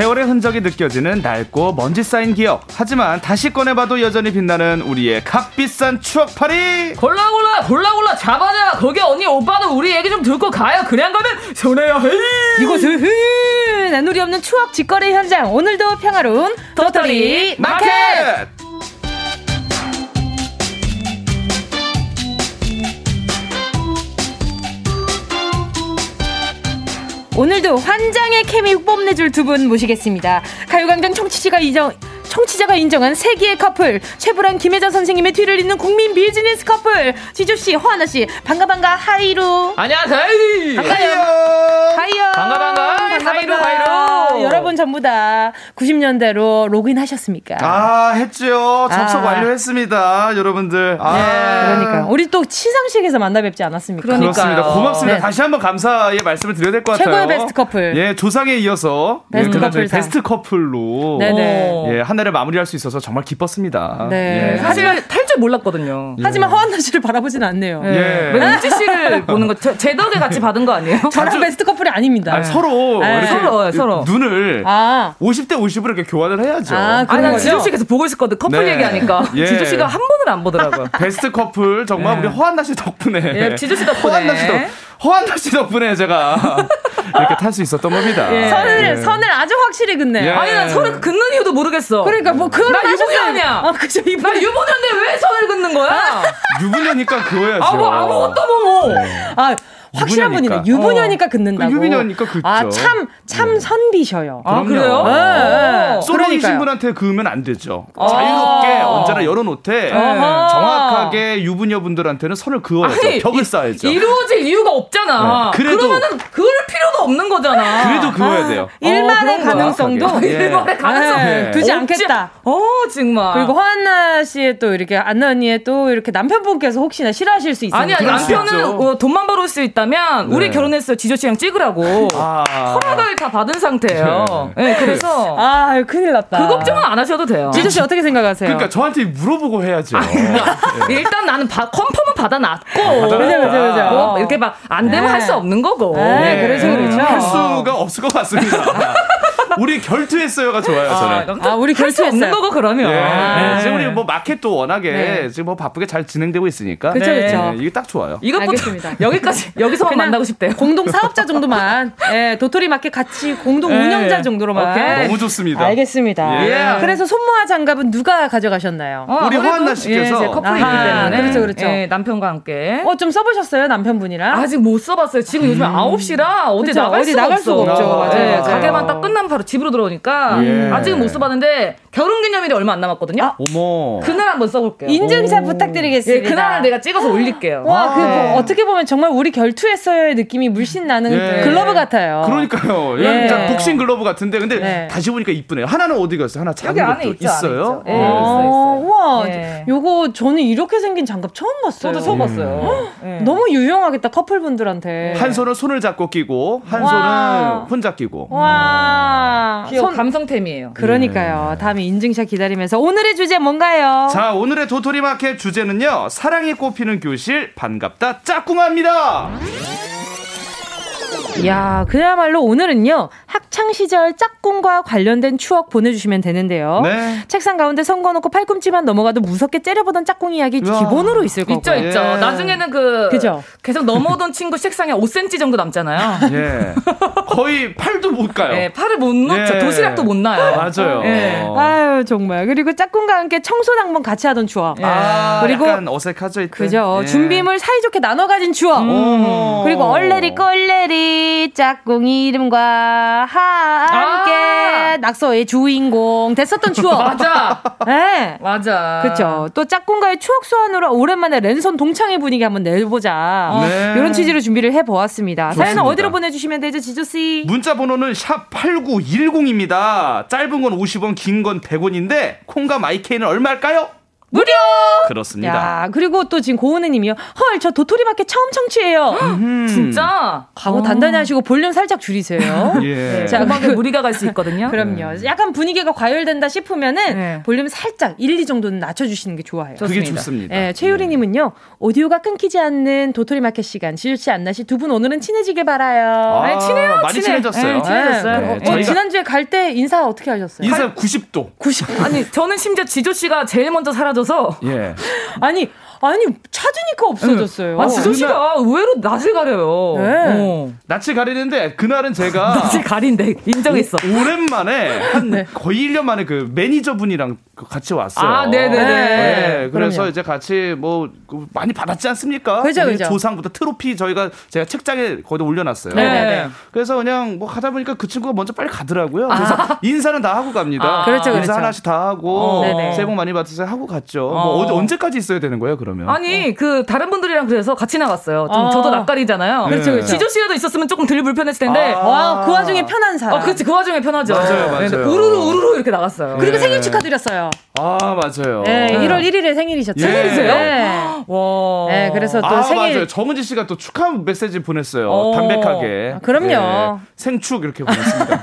세월의 흔적이 느껴지는 낡고 먼지 쌓인 기억. 하지만 다시 꺼내봐도 여전히 빛나는 우리의 값비싼 추억팔이. 골라 골라 골라 골라 잡아내. 거기 언니 오빠는 우리 얘기 좀 듣고 가요. 그냥 가면 손해야. 헤이. 이곳은 나누리 없는 추억 직거래 현장. 오늘도 평화로운 도토리 마켓. 마켓. 오늘도 환장의 케미 뽐내줄 두 분 모시겠습니다. 가요광장 청취자가 인정, 청취자가 인정한 세기의 커플 최불암 김혜자 선생님의 뒤를 잇는 국민 비즈니스 커플. 지조씨 허안나씨 반가 반가 하이루. 안녕하세요. 반가요. 하이요. 반가 반가. 반가 하이루 하이루. 여러분 전부 다 90년대로 로그인 하셨습니까? 아 했죠 접속 아. 완료했습니다 여러분들. 아. 네. 그러니까 우리 또 시상식에서 만나 뵙지 않았습니까? 그러니까요. 그렇습니다. 고맙습니다. 네. 다시 한번 감사의 말씀을 드려야 될 것 같아요. 최고의 베스트 커플. 예 조상에 이어서 베스트 예, 커플 베스트 커플로. 네네. 예, 한 해를 마무리할 수 있어서 정말 기뻤습니다. 네. 예. 사실 탈 줄 몰랐거든요. 하지만 허안나 씨를 바라보진 않네요. 예. 왜 은지 씨를 보는 거? 저, 제 덕에 같이 받은 거 아니에요? 저랑 베스트 커플이 아닙니다. 아니, 서로 네. 이렇게 서로, 서로. 눈을 아. 50대 50으로 이렇게 교환을 해야죠. 아, 아니, 난? 지조 씨 계속 보고 있었거든. 커플 네. 얘기하니까. 예. 지조 씨가 한 번을 안 보더라고요. 베스트 커플 정말 우리 허안나 씨 덕분에. 예, 지조 씨 덕분에. 허안나 씨 덕, 허한나 씨 덕분에 제가 이렇게 탈 수 있었던 겁니다. 예. 선을 예. 선을 아주 확실히 긋네요. 예. 아니, 난 선을 긋는 이유도 모르겠어. 그러니까 뭐 그걸 나 하셨어요. 유부녀냐? 아, 그죠 나. 유부녀인데 왜 선을 긋는 거야? 유부녀니까 그거야죠. 아, 뭐 아무것도 뭐. 뭐. 아 확실한. 분이네. 유부녀니까 긋는다고. 그 유부녀니까 긋죠. 아 참참 참 선비셔요. 아, 그럼요. 그래요? 예, 예. 솔로이신 그러니까요. 분한테 그으면 안 되죠. 자유롭게 언제나 열어놓되. 정확하게 유부녀분들한테는 선을 그어야죠. 벽을 쌓아야죠. 이루어질 이유가 없잖아. 네. 그래도- 그러면은 그럴 필요도 없는 거잖아. 그래도 그어야 돼요. 일만의 그런 거야. 가능성도 예. 일본의 가능성. 예, 두지 않겠다. 어, 정말. 그리고 허한나 씨의 또 이렇게 안나 언니의 또 이렇게 남편분께서 혹시나 싫어하실 수 있어요. 수 남편은. 어, 돈만 벌을 수 있다 면 네. 우리 결혼했어요. 지조 씨랑 찍으라고. 아. 허락을 다 받은 상태예요. 네, 그래서 아 큰일 났다. 그 걱정은 안 하셔도 돼요. 지조 씨 어떻게 생각하세요? 그러니까 저한테 물어보고 해야죠. 일단 나는 바, 컨펌은 받아놨고. 받아놨다. 그죠, 그죠, 그죠. 뭐 이렇게 막 안 되면 네. 할수 없는 거고. 네, 그래서 그렇죠. 할 수가 없을 것 같습니다. 우리 결투했어요가 좋아요, 저는. 아, 우리 할수 없는 결투했어요. 거고 그러면. 예. 아. 네, 지금 우리 뭐 마켓도 워낙에 네. 지금 뭐 바쁘게 잘 진행되고 있으니까. 그쵸, 네, 그쵸. 이게 딱 좋아요. 이것부터 알겠습니다. 여기까지 여기서만 만나고 싶대요. 공동 사업자 정도만, 예, 도토리 마켓 같이 공동 예. 운영자 정도로만. 오케이. 너무 좋습니다. 알겠습니다. 예. 그래서 손모아 장갑은 누가 가져가셨나요? 어, 우리 허한나 씨께서. 예, 제 커플이기 때문에 그렇죠, 그렇죠. 예, 남편과 함께 어, 좀 써보셨어요, 남편분이랑? 아직 못 써봤어요. 지금 요즘에 9시라 어디 그쵸, 나갈 어디 수가 나갈 없어. 수가 없죠. 맞아요, 예, 맞아요. 가게만 딱 끝나면 바로 집으로 들어오니까 예. 아직은 못 써봤는데 결혼기념일이 얼마 안 남았거든요. 어머. 그날 한번 써볼게요. 인증샷 오. 부탁드리겠습니다. 예, 그날 내가 찍어서 올릴게요. 와, 그, 네. 뭐 어떻게 보면 정말 우리 결투했어요의 느낌이 물씬 나는 예. 글러브 같아요. 그러니까요. 예. 약간 복싱 글러브 같은데 근데 네. 다시 보니까 이쁘네요. 하나는 어디 갔어요? 하나 작은 여기 안에 것도 있죠, 안에 있어요. 있죠. 예. 어. 있어요, 있어요. 우와, 예. 요거 저는 이렇게 생긴 장갑 처음 봤어요. 저도 처음 봤어요. 예. 너무 유용하겠다 커플분들한테. 한 손은 손을 잡고 끼고 한 와. 손은 혼자 끼고. 와, 귀여워 손- 감성템이에요. 그러니까요. 다음 에 인증샷 기다리면서 오늘의 주제 뭔가요? 자, 오늘의 도토리 마켓 주제는요. 사랑이 꽃피는 교실 반갑다 짝꿍합니다. 야, 그야말로 오늘은요. 학창 시절 짝꿍과 관련된 추억 보내 주시면 되는데요. 네. 책상 가운데 선거놓고 팔꿈치만 넘어가도 무섭게 째려보던 짝꿍 이야기 우와. 기본으로 있을 거고. 있죠, 있죠. 예. 나중에는 그 그죠? 계속 넘어오던 친구 책상에 5cm 정도 남잖아요. 예. 거의 팔도 못 가요. 예, 팔을 못 놓죠. 예. 도시락도 못 놔요. 맞아요. 예. 아유, 정말. 그리고 짝꿍과 함께 청소도 한번 같이 하던 추억. 예. 아, 그리고- 약간 어색하죠, 이때. 그죠. 예. 준비물 사이좋게 나눠 가진 추억. 오. 그리고 얼레리 꼴레리 짝꿍 이름과 함께 아. 낙서의 주인공 됐었던 추억. 맞아. 네. 맞아. 그렇죠. 또 짝꿍과의 추억 소환으로 오랜만에 랜선 동창회 분위기 한번 내보자. 네. 이런 취지로 준비를 해보았습니다. 사연은 좋습니다. 어디로 보내주시면 되죠, 지조 씨? 문자 번호는 샵 8910입니다. 짧은 건 50원, 긴 건 100원인데 콩과 마이케이는 얼마일까요? 무료. 그렇습니다. 야 그리고 또 지금 고은혜님이요. 헐, 저 도토리 마켓 처음 청취해요. 음. 진짜 각오 단단히 하시고 볼륨 살짝 줄이세요. 예. 자, 음악에 그- 무리가 갈 수 있거든요. 그럼요. 약간 분위기가 과열된다 싶으면은 네. 볼륨 살짝 1, 2 정도는 낮춰주시는 게 좋아요. 그게 좋습니다. 좋습니다. 예, 최유리님은요, 오디오가 끊기지 않는 도토리 마켓 시간. 지조씨, 안나씨 두 분 오늘은 친해지길 바라요. 아, 아니, 친해요, 많이 친해. 친해졌어요. 네, 친해졌어요. 네, 어, 저희가 지난주에 갈 때 인사 어떻게 하셨어요? 인사 90도. 90. 아니 저는 심지어 지조 씨가 제일 먼저 사라져 서 예. 아니, 아니, 찾으니까 없어졌어요. 아 지조 씨가 의외로 낯을 가려요. 네. 어. 낯을 가리는데 그날은 제가 낯을 가린데 인정했어. 오, 랜만에 한 네. 거의 1년 만에 그 매니저분이랑 그 같이 왔어요. 아, 네네네. 네, 그래서 그럼요. 이제 같이 뭐그 많이 받았지 않습니까? 그죠, 그죠. 조상부터 트로피 저희가 제가 책장에 거기다 올려놨어요. 네네네. 그래서 그냥 뭐 가다 보니까 그 친구가 먼저 빨리 가더라고요. 그래서 인사는 다 하고 갑니다. 아, 그렇죠, 인사 그렇죠. 하나씩 다 하고 어. 네네. 새해 복 많이 받으세요 하고 갔죠. 뭐 어. 어디 언제까지 있어야 되는 거예요, 그 러면? 아니 그 다른 분들이랑 그래서 같이 나갔어요. 좀 어. 저도 낯가리잖아요. 그렇죠, 그렇죠. 지조 씨라도 있었으면 조금 덜 불편했을 텐데. 아. 와, 그 와중에 편한 사람. 어, 그렇지 그 와중에 편하죠. 맞아요, 맞아요. 네, 네. 우르르 우르르 이렇게 나갔어요. 그리고 네. 생일 축하드렸어요. 아, 맞아요. 네, 1월 1일에 생일이셨죠. 예. 생일이세요? 네. 와. 네, 그래서 또 아, 생일. 맞아요. 정은지 씨가 또 축하 메시지 보냈어요. 오. 담백하게. 아, 그럼요. 네. 생축 이렇게 보냈습니다.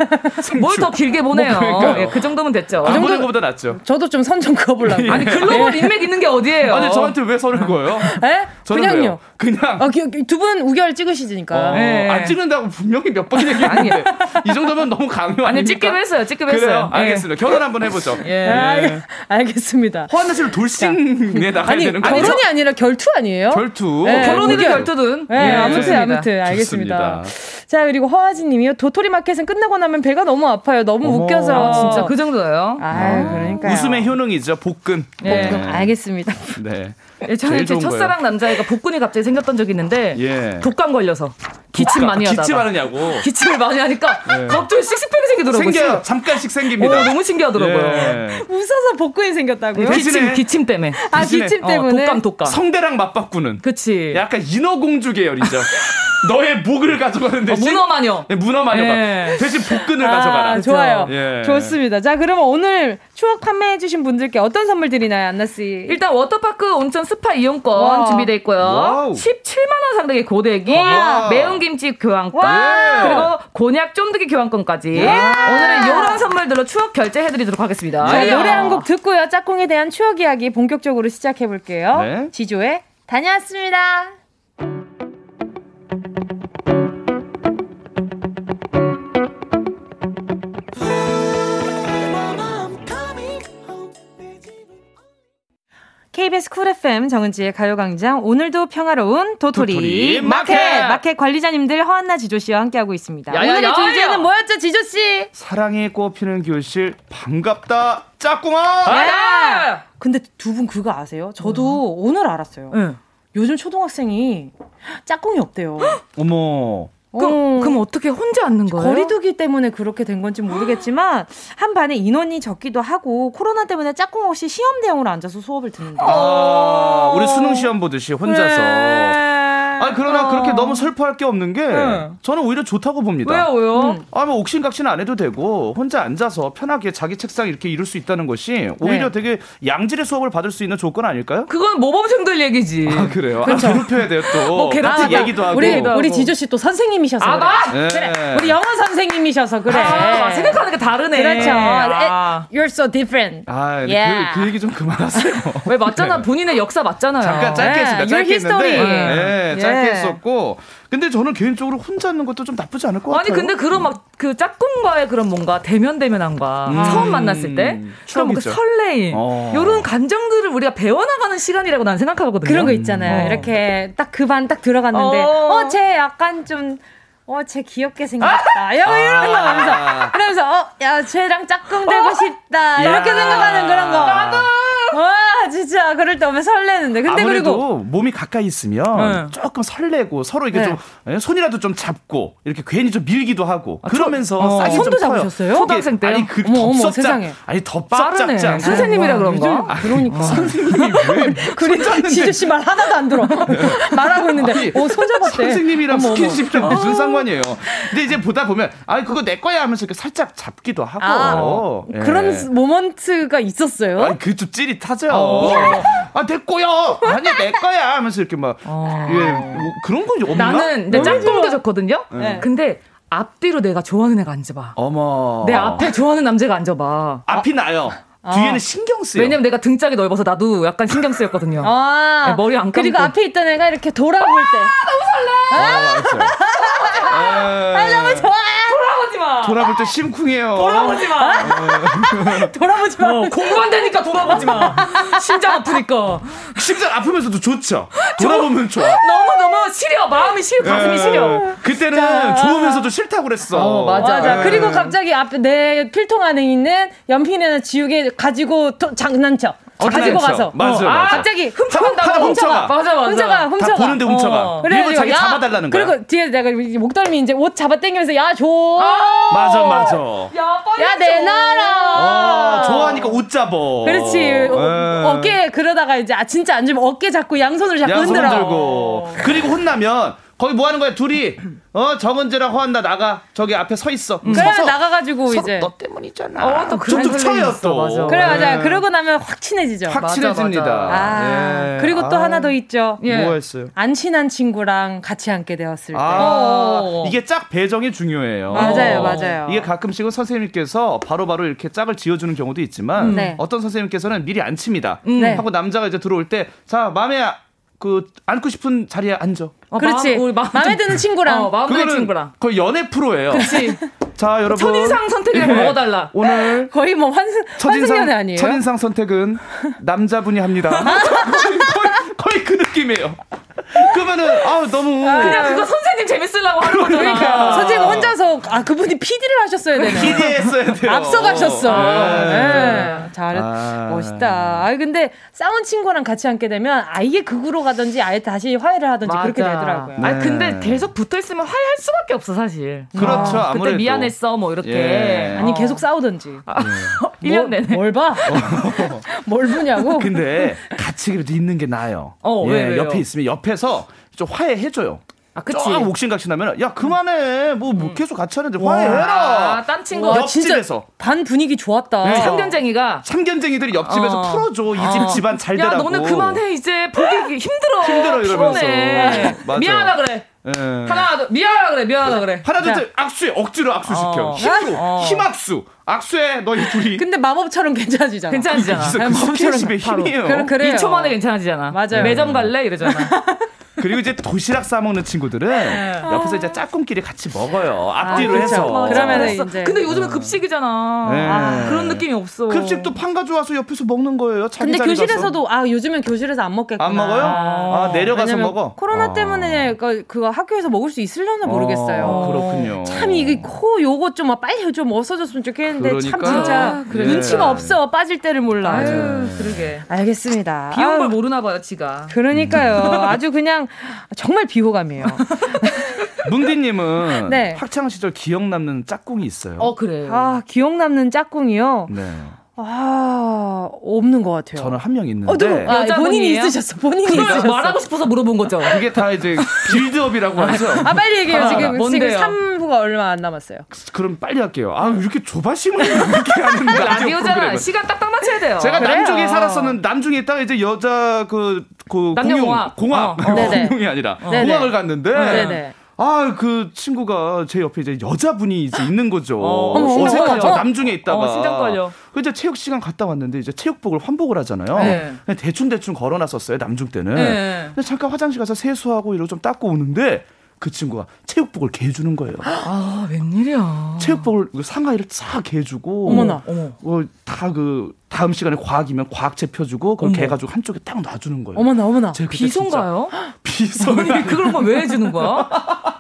뭘 더 길게 보내요. 뭐 예, 그 정도면 됐죠. 그 정도 보다 낫죠. 저도 좀 선 좀 그어보려고. 아니, 글로벌 인맥 있는 게 어디예요? 아니, 저한테 왜 선을 그어요? 에? 그냥요. 그냥. 아, 두 분 우결 찍으시니까. 어, 네. 안 찍는다고 분명히 몇 번 얘기했는데. 이 정도면 너무 강요? 아니, 찍기로 했어요. 찍기로 했어요. 알겠습니다. 결혼 한번 해보죠. 예. 아, 알겠습니다. 허한나 씨를 돌싱에 나가야 아니, 되는 거 결혼이 저... 아니라 결투 아니에요? 결투. 네, 결혼이든 결투든. 네, 네, 아무튼 좋습니다. 아무튼 알겠습니다. 좋습니다. 자 그리고 허아진 님이요. 도토리 마켓은 끝나고 나면 배가 너무 아파요. 너무 어머. 웃겨서. 아, 진짜 그 정도예요? 아, 그러니까 웃음의 효능이죠. 복근. 네. 복근. 알겠습니다. 네. 예, 저는 제 첫사랑 남자애가 복근이 갑자기 생겼던 적이 있는데 예. 독감 걸려서 기침 많이 하다가 기침 하느냐고 기침을 많이 하니까 예. 갑자기 식스팩이 생기더라고요. 생겨요. 잠깐씩 생깁니다. 오, 너무 신기하더라고요. 예. 웃어서 복근이 생겼다고요? 기침 기침 때문에. 아 기침 때문에. 어, 독감 독감. 성대랑 맞바꾸는. 그치. 약간 인어공주 계열이죠. 너의 목을 가져가는 대신 어, 문어마녀. 네, 문어마녀가 예. 대신 복근을 아, 가져가라. 좋아요. 예. 좋습니다. 자, 그러면 오늘 추억 판매해 주신 분들께 어떤 선물 드리나요, 안나 씨? 일단 워터파크 온천 스파 이용권 와. 준비돼 있고요. 와우. 17만 원 상당의 고데기, 와. 매운 김치 교환권, 와. 그리고 곤약 쫀득이 교환권까지. 오늘은 이런 선물들로 추억 결제해 드리도록 하겠습니다. 자, 노래 한 곡 듣고요. 짝꿍에 대한 추억 이야기 본격적으로 시작해 볼게요. 네. 지조의 다녀왔습니다. KBS 쿨 FM 정은지의 가요광장 오늘도 평화로운 도토리, 도토리 마켓. 마켓 마켓 관리자님들 허안나 지조 씨와 함께하고 있습니다. 야야야, 오늘의 주제는 뭐였죠, 지조 씨? 사랑이 꽃피는 교실 반갑다 짝꿍아. 야! 근데 두 분 그거 아세요? 저도 음. 오늘 알았어요. 네. 요즘 초등학생이 짝꿍이 없대요. 어머. 그럼, 어. 그럼 어떻게 혼자 앉는 거예요? 거리두기 때문에 그렇게 된 건지 모르겠지만 한 반에 인원이 적기도 하고 코로나 때문에 짝꿍 없이 시험 대형으로 앉아서 수업을 듣는다. 아, 우리 수능 시험 보듯이 혼자서. 네. 아 그러나 어. 그렇게 너무 슬퍼할 게 없는 게 네. 저는 오히려 좋다고 봅니다. 왜요, 왜요? 음. 아뭐 옥신각신 안 해도 되고 혼자 앉아서 편하게 자기 책상 이렇게 이룰 수 있다는 것이 오히려 네. 되게 양질의 수업을 받을 수 있는 조건 아닐까요? 그건 모범생들 얘기지. 아 그래요? 그렇죠. 아, 괴롭혀야 돼요 또. 뭐 같은 얘기도 하고. 우리 우리 지조 씨 또 선생님이셔서. 아, 그래. 네. 그래. 우리 영어 선생님이셔서 그래. 아, 생각하는 게 다르네. 그렇죠. 아. You're so different. 아, yeah. 그, 그, 얘기 좀 그만하세요. 왜 맞잖아. 네. 본인의 역사 맞잖아요. 잠깐 짧게 했습니다. 짧게 했는데. 네, 짧게 예. 했었고 근데 저는 개인적으로 혼자 있는 것도 좀 나쁘지 않을 것 같아요. 아니 근데 그런 막 그 짝꿍과의 그런 뭔가 대면 대면함과 음, 처음 만났을 때 그런 뭔가 설레임 어. 이런 감정들을 우리가 배워나가는 시간이라고 난 생각하거든요. 그런 거 있잖아요. 어. 이렇게 딱 그 반 딱 들어갔는데 어쟤 어, 약간 좀 어, 쟤 귀엽게 생겼다. 이런, 아~ 이런 거 하면서. 그러면서, 어, 야, 쟤랑 짝꿍 되고 싶다. 이렇게 생각하는 그런 거. 나도! 와, 진짜. 그럴 때 오면 설레는데. 근데 그리고. 몸이 가까이 있으면 응. 조금 설레고 서로 이게 네. 좀, 예, 손이라도 좀 잡고, 이렇게 괜히 좀 밀기도 하고. 아, 그러면서 어, 싹이 손도 좀 잡으셨어요? 초등학생 때? 아니, 그 세상에. 아니, 덥석 잡지 않고. 선생님이라 그런가? 아, 그러니까. 선생님이 왜? 그래, 지주 씨 말 하나도 안 들어. 말하고 있는데. 어, 손잡았대. 선생님이랑 스킨십이랑 무슨 상관이에요? 근데 이제 보다 보면 아 그거 내 거야 하면서 이렇게 살짝 잡기도 하고 아, 예. 그런 모먼트가 있었어요. 아, 그좀 찌릿 하죠. 어. 아내 거야 아니 내 거야 하면서 이렇게 막 어. 예, 뭐 그런 건 없나? 나는 내 짝꿍도 좋거든요. 네. 근데 앞뒤로 내가 좋아하는 애가 앉아봐. 어머. 내 앞에 좋아하는 남자가 앉아봐. 앞이 나요. 아. 뒤에는 신경 쓰여. 왜냐면 내가 등짝이 넓어서 나도 약간 신경 쓰였거든요. 아, 네, 머리 안 감고. 그리고 앞에 있던 애가 이렇게 돌아볼 때. 아, 너무 설레. 아, 아, 너무 좋아. 돌아보지 마. 돌아볼 때 심쿵해요. 돌아보지 마. 돌아보지 마. 어, 공부안 되니까 돌아보지 마. 심장 아프니까. 심장 아프면서도 좋죠. 돌아보면 좋아. 너무 너무 시려. 마음이 시려. 가슴이 예. 시려. 그때는 자, 좋으면서도 싫다고 그랬어. 어, 맞아. 맞아. 그리고 갑자기 앞에 내 필통 안에 있는 연필이나 지우개 가지고 도, 장난쳐. 어, 가지고 가서. 맞아, 어. 아, 갑자기 훔쳐간다고. 훔쳐가. 맞아, 맞아. 훔쳐가, 훔쳐가. 다 보는데 훔쳐가. 어. 그리고 자기 야, 잡아달라는 거야. 그리고 뒤에 내가 목덜미 이제 옷 잡아당기면서 야, 줘. 아~ 맞아, 맞아. 야, 빨리 야, 내놔라. 어, 좋아하니까 옷 잡어. 그렇지. 어, 네. 어깨 그러다가 이제 아, 진짜 안 주면 어깨 잡고 양손을 잡고 양손 흔들어. 들고. 그리고 혼나면 거기 뭐 하는 거야? 둘이 어 정은지랑 허한나 나가 저기 앞에 서 있어. 그래 서서, 나가가지고 이제 너 때문이잖아. 어, 또 툭툭 쳐요 또. 맞아. 그래 맞아. 그러고 나면 확 친해지죠. 확 친해집니다. 아, 예. 그리고 또 아. 하나 더 있죠. 예. 뭐였어요? 안 친한 친구랑 같이 앉게 되었을 때. 아, 이게 짝 배정이 중요해요. 맞아요, 맞아요. 이게 가끔씩은 선생님께서 바로바로 바로 이렇게 짝을 지어주는 경우도 있지만 네. 어떤 선생님께서는 미리 안 칩니다. 네. 하고 남자가 이제 들어올 때 자 마음에 그 앉고 싶은 자리에 앉아. 어, 그렇지. 마음, 마음 에 드는 친구랑. 어, 마음에 드는 친구랑. 거의 연애 프로예요. 그렇지. 자, 여러분. 첫인상 선택을 네. 먹어달라. 오늘. 거의 뭐 환승, 첫인상, 환승연애 아니에요? 첫인상 선택은 남자분이 합니다. 거의, 거의, 거의 그 느낌이에요. 그러면은 아 너무 아, 그냥 그거 선생님 재밌으려고 하는 거잖아. 그러니까. 선생님 혼자서 아 그분이 PD를 하셨어야 되네. PD 했어야 돼요. 앞서가셨어. 아, 네. 잘했. 아. 멋있다. 아 근데 싸운 친구랑 같이 앉게 되면 아예 극으로 가든지 아예 다시 화해를 하든지 맞아. 그렇게 되더라고요. 네. 아 근데 계속 붙어 있으면 화해할 수밖에 없어 사실. 그렇죠. 아, 그때 미안했어 뭐 이렇게. 예. 아니 계속 싸우든지. 아, 1년 내내. 뭘 봐? 뭘 보냐고? 근데 같이 그래도 있는 게 나아요. 어, 예, 왜, 옆에 있으면 옆에 서 좀 화해해줘요. 아, 그치. 쫙 옥신각신하면 야 그만해 뭐, 뭐 음. 계속 같이 하는데 화해해라. 아, 딴 친구 옆집에서 반 분위기 좋았다. 네. 참견쟁이가 참견쟁이들이 옆집에서 어. 풀어줘 이집 어. 집안 잘 되라고. 야 너는 그만해 이제 보기 힘들어. 힘들어 이러면서. 미안하다 그래. 네. 하나 더 미안하다 그래 미안하다 그래. 하나 둘 악수해 억지로 악수시켜 어. 힘으로 어. 힘악수. 악수해 너희 둘이. 근데 마법처럼 괜찮아지잖아. 괜찮아지잖아. 그 마법처럼 힘이에요. 그래, 그래요. 2초 만에 괜찮아지잖아. 맞아요. 매점 갈래 이러잖아. 그리고 이제 도시락 싸 먹는 친구들은 네. 옆에서 이제 짝꿍끼리 같이 먹어요. 앞뒤로 아, 해서. 그러면 이제. 근데 요즘은 급식이잖아. 네. 아, 그런 느낌이 없어. 급식도 판 가져와서 옆에서 먹는 거예요. 근데 교실에서도 가서. 아 요즘엔 교실에서 안 먹겠구나. 안 먹어요? 아, 내려가서 먹어. 코로나 아. 때문에 그, 그거 학교에서 먹을 수 있으려나 모르겠어요. 아, 그렇군요. 참 이게 코 요거 좀 빨리 좀 없어졌으면 좋겠는데 그러니까. 참 진짜 아, 그래. 눈치가 없어 빠질 때를 몰라. 아유, 그러게. 알겠습니다. 걸 모르나 봐요, 지가. 그러니까요. 아주 그냥 정말 비호감이에요. 뭉디님은 네. 학창 시절 기억 남는 짝꿍이 있어요. 어 그래. 아 기억 남는 짝꿍이요. 네. 아 없는 것 같아요. 저는 한 명 있는데 어, 누구? 아, 본인이 있으셨어. 본인이 있으셨어. 말하고 싶어서 물어본 거죠. 그게 다 이제 빌드업이라고 하죠. 아 빨리 얘기해요. 아, 지금 뭔데요? 지금 3부가 얼마 안 남았어요. 그럼 빨리 할게요. 아 이렇게 조바심을 이렇게 하는 라디오잖아. 시간 딱딱 맞춰야 돼요. 제가 그래요? 남중에 살았었는 남중에 있다가 이제 여자 그, 그 공용 공학 어. 공용이 아니라 어. 공학을 갔는데. 네네. 아, 그 친구가 제 옆에 이제 여자분이 이제 있는 거죠. 어, 어색하죠. 남중에 있다가. 어, 심장. 그 이제 체육 시간 갔다 왔는데 이제 체육복을 환복을 하잖아요. 네. 대충 대충 걸어놨었어요 남중 때는. 네. 근데 잠깐 화장실 가서 세수하고 이러고 좀 닦고 오는데 그 친구가 체육복을 개주는 거예요. 아, 웬일이야. 체육복을 그 상하이를 싹 개주고. 어머나. 어, 다그 다음 시간에 과학이면 과학책 펴주고 그걸 개가지고 한쪽에 딱 놔주는 거예요. 어머나 어머나. 비서인가요? 비서. 아니 그걸 왜 해주는 거야?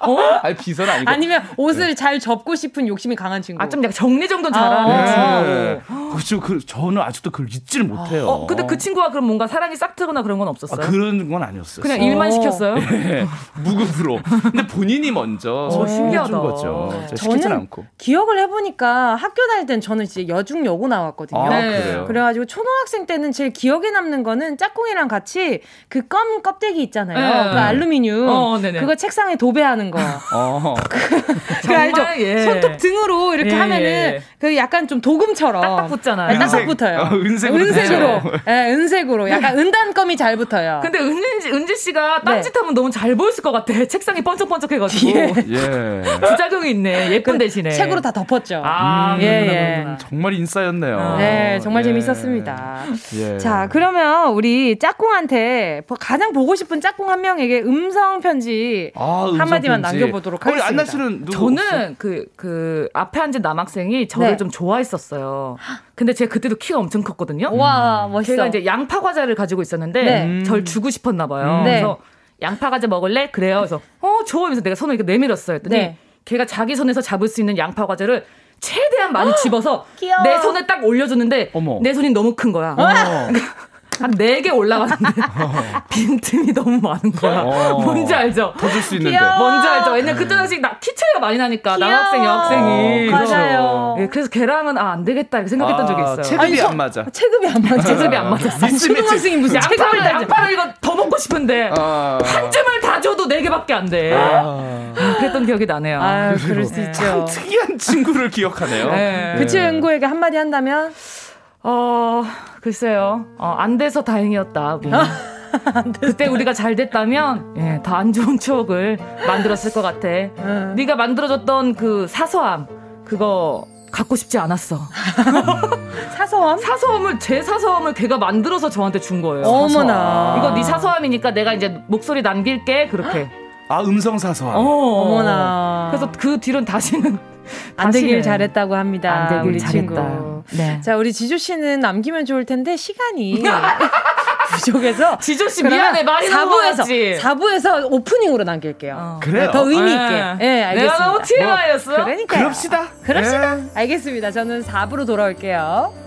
어? 아니 비서는 아니고. 아니면 옷을 네. 잘 접고 싶은 욕심이 강한 친구. 아좀 약간 정리 정돈 잘하는 아~ 네. 친구. 그렇죠. 그 저는 아직도 그걸 잊지를 못해요. 어, 근데 그 친구가 그럼 뭔가 사랑이 싹트거나 그런 건 없었어요? 아, 그런 건 아니었어요. 그냥 일만 시켰어요? 네. 무급으로. 근데 본인이 먼저 어, 신기하다. 거죠. 시키진 않고. 기억을 해보니까 학교 다닐 땐 저는 이제 여중 여고 나왔거든요. 아, 네. 그래요? 그래가지고 초등학생 때는 제일 기억에 남는 거는 짝꿍이랑 같이 그 껌 껍데기 있잖아요. 네. 그 알루미늄. 어, 그거 책상에 도배하는 거. 어. 그 알죠? 예. 손톱 등으로 이렇게 예. 하면은 그 약간 좀 도금처럼 딱딱 붙잖아요. 딱딱 붙어요. 어, 은색으로. 은색으로. 예, 네, 은색으로. 약간 은단껌이 잘 붙어요. 근데 은지 은지 씨가 딴짓하면 네. 너무 잘 보였을 것 같아. 책상이 번쩍번쩍해가지고. 예. 예. 부작용이 있네. 예쁜 대신에. 책으로 다 덮었죠. 아, 음, 예, 예. 정말 인싸였네요. 네, 정말 예. 재밌었습니다. 예. 자, 그러면 우리 짝꿍한테 가장 보고 싶은 짝꿍 한 명에게 음성 편지 아, 한마디만 남겨보도록 하겠습니다. 안나 씨는 저는 그그 그 앞에 앉은 남학생이 저를 네. 좀 좋아했었어요. 근데 제가 그때도 키가 엄청 컸거든요. 와, 멋있어. 제가 이제 양파 과자를 가지고 있었는데 네. 절 주고 싶었나 봐요. 음. 네. 그래서 양파 과자 먹을래? 그래요. 그래서 어, 좋아. 하면서 내가 손을 이렇게 내밀었어요. 했더니 네. 걔가 자기 손에서 잡을 수 있는 양파 과자를 최대한 많이 집어서 내 손에 딱 올려줬는데 어머. 내 손이 너무 큰 거야. 한 4개 올라가는데 빈틈이 너무 많은 거야. 어. 뭔지 알죠? 터질 수 있는데. 귀여워. 뭔지 알죠? 왜냐면 그때 당시 나, 키 차이가 많이 나니까 남학생, 여학생이. 어, 맞아요. 네, 그래서 걔랑은 아, 안 되겠다 이렇게 생각했던 아, 적이 있어요. 체급이 아니, 안 맞아. 체급이 안 맞아. 체급이 안 맞았어. 초등학생이 무슨 체급을 양파를 이거 더 먹고 싶은데 아. 한 줌을 다 줘도 4 개밖에 안 돼. 아. 그랬던 기억이 나네요. 아, 그럴 수 있죠. 특이한 친구를 기억하네요. 네. 그 친구에게 한마디 한다면? 어, 글쎄요. 어, 안 돼서 다행이었다. 뭐. 그때 우리가 잘 됐다면 예, 더안 좋은 추억을 만들었을 것 같아. 음. 네가 만들어줬던 그 사서함 그거 갖고 싶지 않았어. 사서함? 사서함을 제 사서함을 걔가 만들어서 저한테 준 거예요. 어머나. 이거 네 사서함이니까 내가 이제 목소리 남길게 그렇게. 아 음성 사서함. 어, 어머나. 그래서 그 뒤로는 다시는 안 되길 잘했다고 합니다. 안 되길 우리 잘했다. 친구. 네. 자, 우리 지조 씨는 남기면 좋을 텐데 시간이 부족해서 지조 씨 미안해 말이 4부에서 4부에서 오프닝으로 남길게요. 어. 그래요? 더 의미 있게. 예, 네, 알겠습니다. 내가 TMI였어. 뭐, 그러니까. 그럽시다. 그럽시다. 네. 알겠습니다. 저는 4부로 돌아올게요.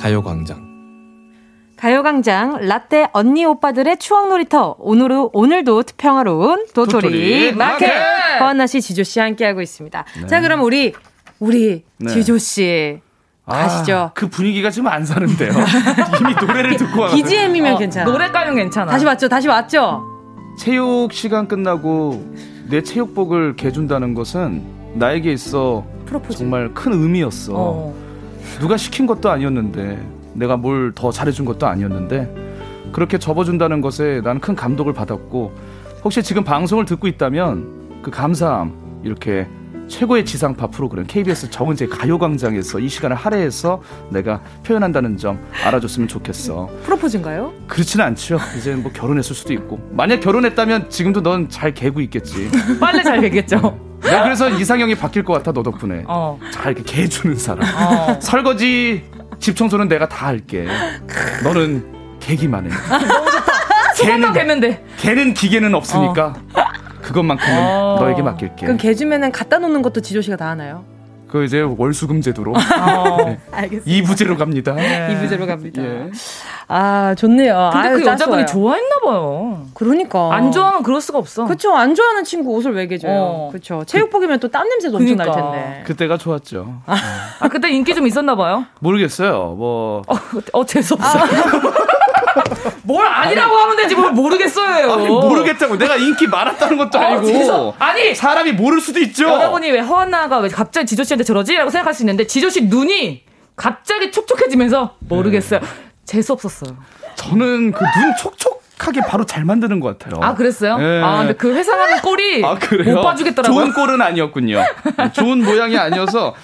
가요광장 가요광장 라떼 언니 오빠들의 추억 놀이터 오늘도 오늘도 평화로운 도토리, 도토리 마켓 허한나 씨 지조 씨 함께하고 있습니다. 네. 자 그럼 우리 우리 네. 지조 씨 가시죠. 아, 그 분위기가 지금 안 사는데요. 이미 노래를 듣고 와서 BGM이면 어, 괜찮아. 노래가면 괜찮아. 다시 왔죠. 다시 왔죠. 체육 시간 끝나고 내 체육복을 개준다는 것은 나에게 있어 프로포즈. 정말 큰 의미였어. 어. 누가 시킨 것도 아니었는데 내가 뭘 더 잘해준 것도 아니었는데 그렇게 접어준다는 것에 나는 큰 감동을 받았고 혹시 지금 방송을 듣고 있다면 그 감사함 이렇게 최고의 지상파 프로그램 KBS 정은재 가요광장에서 이 시간을 할애해서 내가 표현한다는 점 알아줬으면 좋겠어. 프로포즈인가요? 그렇지는 않죠. 이제 뭐 결혼했을 수도 있고 만약 결혼했다면 지금도 넌 잘 개고 있겠지. 빨리 잘 개겠죠. 내가 그래서 이상형이 바뀔 것 같아 너 덕분에. 어. 잘 이렇게 개 주는 사람. 어. 설거지, 집 청소는 내가 다 할게. 너는 개기만 해. 너무 좋다. 걔는 개면 걔는 기계는 없으니까 어. 그것만큼은 어. 너에게 맡길게. 그럼 개 주면은 갖다 놓는 것도 지조 씨가 다 하나요? 그 이제 월수금 제도로 어, 네. 알겠습니다. 이부제로 갑니다. 네. 이부제로 갑니다. 예. 아 좋네요. 근데 아유, 그 여자분이 좋아했나 봐요. 그러니까 안 좋아하면 그럴 수가 없어. 그렇죠. 안 좋아하는 친구 옷을 왜 개줘요? 어. 그렇죠. 체육복이면 또땀 냄새도 그러니까. 엄청 날 텐데. 그때가 좋았죠. 아, 아 그때 인기 좀 있었나 봐요. 모르겠어요. 뭐 어, 어 재수 없어. 아. 뭘 아니라고 아니, 하면 되지 뭘 모르겠어요. 아니, 모르겠다고. 내가 인기 많았다는 것도 어, 아니고. 죄송. 아니 사람이 모를 수도 있죠. 여러분이 왜 허한나가 왜 갑자기 지조 씨한테 저러지?라고 생각할 수 있는데 지조 씨 눈이 갑자기 촉촉해지면서 모르겠어요. 네. 재수 없었어요. 저는 그 눈 촉촉 하게 바로 잘 만드는 것 같아요. 아 그랬어요? 네. 아 근데 그 회사 가는 꼴이 아, 못 봐주겠더라고요. 좋은 꼴은 아니었군요. 좋은 모양이 아니어서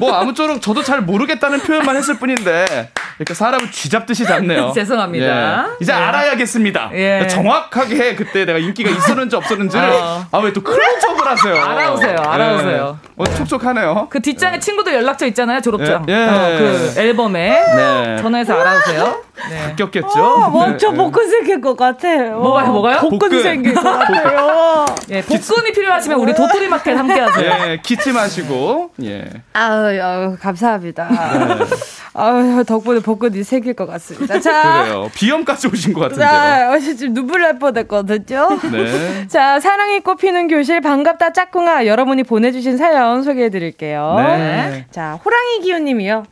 뭐 아무쪼록 저도 잘 모르겠다는 표현만 했을 뿐인데 이렇게 사람을 쥐잡듯이 잡네요. 죄송합니다. 예. 이제 네. 알아야겠습니다. 예. 정확하게 그때 내가 인기가 있었는지 없었는지를 어. 아왜 또 클로즈업을 하세요? 알아오세요. 알아오세요. 예. 어, 촉촉하네요. 그 뒷장에 친구들 연락처 있잖아요. 졸업장. 예. 어, 그 앨범에 네. 전화해서 알아오세요. 네. 바뀌었겠죠. 어, 먼저 네. 복근 생길 것 같아요. 뭐가요, 뭐가요? 복근, 복근. 생길 것 같아요. 예, 복근이 필요하시면 우리 도토리 마켓 함께 하세요. 예, 기침 마시고, 예. 아유, 아유 감사합니다. 네. 아유, 덕분에 복근이 생길 것 같습니다. 자. 그래요. 비염까지 오신 것 같은데요. 자, 지금 눈물 날 뻔했거든요. 네. 자, 사랑이 꽃피는 교실 반갑다 짝꿍아 여러분이 보내주신 사연 소개해드릴게요. 네. 자, 호랑이 기훈님이요.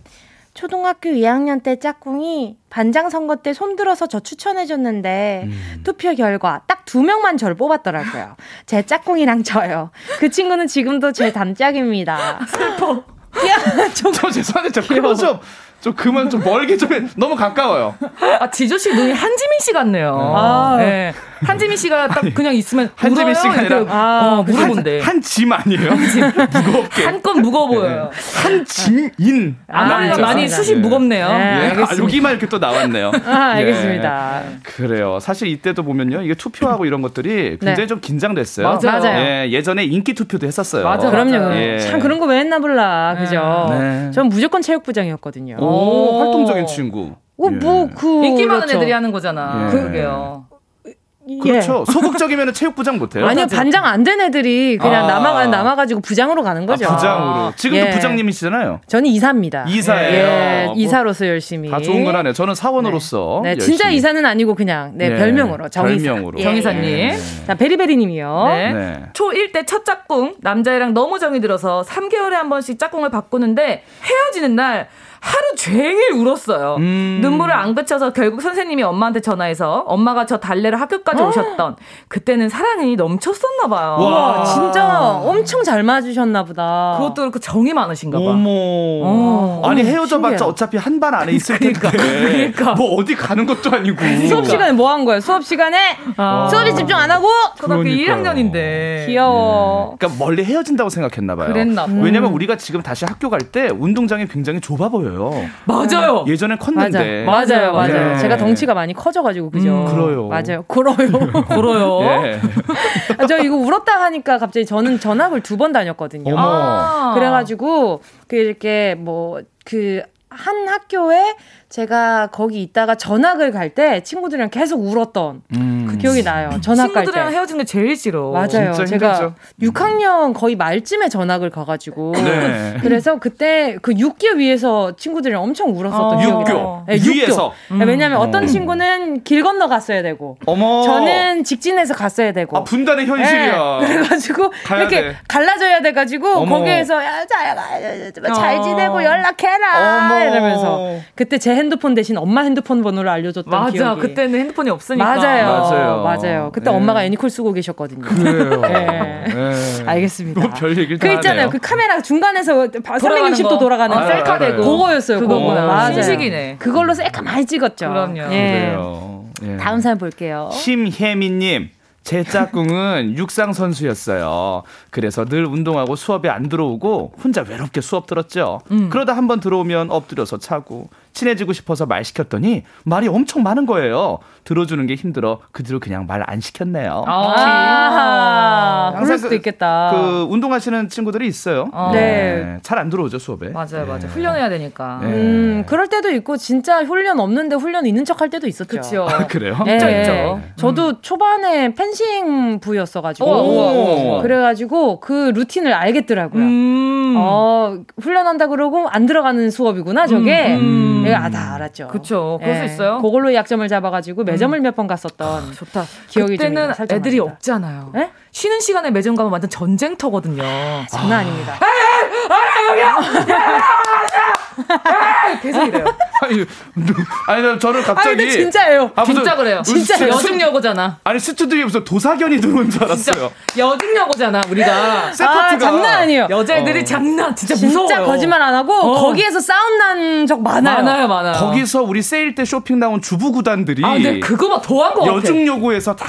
초등학교 2학년 때 짝꿍이 반장 선거 때 손들어서 저 추천해줬는데 음. 투표 결과 딱 두 명만 저를 뽑았더라고요. 제 짝꿍이랑 저요. 그 친구는 지금도 제 단짝입니다. 슬퍼. 야, 좀. 저 죄송한데, 저 클로 좀. 좀 그만 좀 멀게 좀 해. 너무 가까워요. 아, 지조 씨 눈이 한지민 씨 같네요. 아. 네. 한지민 씨가 딱 그냥 있으면 한지민 씨가 아니라 아, 무서운데. 한, 짐 아니에요? 한짐 무겁게. 한 건 무거워 보여요. 네. 한짐인. 아, 남자. 많이 숱이 네. 무겁네요. 네, 네. 아, 여기만 이렇게 또 나왔네요. 아, 알겠습니다. 네. 그래요. 사실 이때도 보면요. 이게 투표하고 이런 것들이 굉장히 좀 긴장됐어요. 맞아요. 예, 예전에 인기 투표도 했었어요. 맞아, 그럼요. 예. 참 그런 거 왜 했나 몰라. 그죠? 전 무조건 체육부장이었거든요. 오, 활동적인 친구. 어, 뭐, 예. 뭐, 그. 인기 많은 그렇죠. 애들이 하는 거잖아. 예. 그러게요. 그렇죠. 예. 소극적이면 체육부장 못해요. 아니요, 반장 안 된 애들이 그냥 아. 남아 남아가지고 부장으로 가는 거죠. 아, 부장으로. 지금도 예. 부장님이시잖아요. 저는 이사입니다. 이사예요. 예, 뭐 이사로서 열심히. 다 좋은 건 하네요. 저는 사원으로서. 네, 네 진짜 이사는 아니고 그냥 네, 네. 별명으로 정이사. 별명으로. 예. 정이사님. 네. 자, 베리베리님이요. 네. 네. 초1 때 첫 짝꿍 남자애랑 너무 정이 들어서 3개월에 한 번씩 짝꿍을 바꾸는데 헤어지는 날. 하루 종일 울었어요. 음. 눈물을 안 그쳐서 결국 선생님이 엄마한테 전화해서 엄마가 저 달래러 학교까지 어? 오셨던 그때는 사랑이 넘쳤었나 봐요. 와, 진짜 엄청 잘 맞으셨나 보다. 그것도 그렇고 정이 많으신가 봐. 어머. 어. 아니 헤어져봤자 어차피 한반 안에 있을 그러니까, 텐데. 그러니까. 뭐 어디 가는 것도 아니고. 수업 시간에 뭐 한 거예요? 수업 시간에 아. 수업에 집중 안 하고 고등학교 1학년인데. 귀여워. 네. 그러니까 멀리 헤어진다고 생각했나 봐요. 그랬나 봐. 왜냐면 우리가 지금 다시 학교 갈 때 운동장이 굉장히 좁아 보여요. 보여요. 맞아요. 예전엔 컸는데. 맞아요, 맞아요. 맞아요. 네. 제가 덩치가 많이 커져가지고 그죠. 음, 그래요. 맞아요. 그래요. 그래요. 예. 아, 저 이거 울었다 하니까 갑자기 저는 전학을 두 번 다녔거든요. 아~ 그래가지고 그 이렇게 뭐 그 한 학교에 제가 거기 있다가 전학을 갈 때 친구들이랑 계속 울었던 음. 그 기억이 나요. 전학 갈 때. 친구들이랑 헤어진 게 제일 싫어. 맞아요. 제가 6학년 거의 말쯤에 전학을 가가지고 네. 그래서 그때 그 육교 위에서 친구들이랑 엄청 울었었던 어. 기억이 나요. 네, 위에서. 음. 왜냐하면 어떤 친구는 길 건너 갔어야 되고, 어머. 저는 직진해서 갔어야 되고. 아 분단의 현실이야. 네. 그래가지고 이렇게 돼. 갈라져야 돼가지고 어머. 거기에서 야, 잘, 잘 어. 지내고 연락해라 어머. 이러면서 그때 제 핸드폰 대신 엄마 핸드폰 번호를 알려줬던 맞아. 기억이. 그때는 핸드폰이 없으니까. 맞아요. 맞아요. 맞아요. 그때 네. 엄마가 애니콜 쓰고 계셨거든요. 그래요. 네. 네. 알겠습니다. 뭐별 얘기를 그 있잖아요. 하네요. 그 카메라 중간에서 360도 돌아가는 아, 셀카 되고 그거였어요. 그거구나. 맞아요. 신식이네. 그걸로 셀카 많이 찍었죠. 그럼요. 예. 예. 다음 사연 볼게요. 심혜민님. 제 짝꿍은 육상 선수였어요. 그래서 늘 운동하고 수업에 안 들어오고 혼자 외롭게 수업 들었죠. 음. 그러다 한번 들어오면 엎드려서 차고 친해지고 싶어서 말 시켰더니 말이 엄청 많은 거예요. 들어주는 게 힘들어 그 뒤로 그냥 말 안 시켰네요. 아, 그럴 수도 그, 있겠다. 그 운동하시는 친구들이 있어요. 어. 네. 네. 잘 안 들어오죠 수업에. 맞아요, 맞아요. 네. 훈련해야 되니까. 네. 음, 그럴 때도 있고 진짜 훈련 없는데 훈련 있는 척 할 때도 있었죠. 그렇죠. 아, 그래요? 네. 있죠, 있죠. 저도 음. 초반에 펜싱 부였어가지고 그래가지고 그 루틴을 알겠더라고요. 음. 어, 훈련한다 그러고 안 들어가는 수업이구나 저게. 음. 내가 아, 다 알았죠. 그렇죠. 그럴 수 있어요. 그걸로 약점을 잡아가지고 매점을 음. 몇번 갔었던 아, 좋다. 기억이 그때는 애들이 납니다. 없잖아요. 네? 쉬는 시간에 매점 가면 완전 전쟁터거든요. 장난 아. 아닙니다. 아, 여기 야! 계속 이래요. 아니, 아니 저는 갑자기 아니, 진짜예요. 아, 진짜 그래요. 진짜 여중 여고잖아. 아니 스튜디오에 무슨 도사견이 들어온 줄 알았어요. 여중 여고잖아 우리가. 아, 장난 아니에요. 여자애들이 어. 장난 진짜 무서워요. 진짜 거짓말 안 하고 어. 거기에서 싸움 난 적 많아요. 많아요, 많아요. 거기서 우리 세일 때 쇼핑 나온 주부 구단들이 아, 네, 그거만 더한 거 같아. 여중 여고에서 다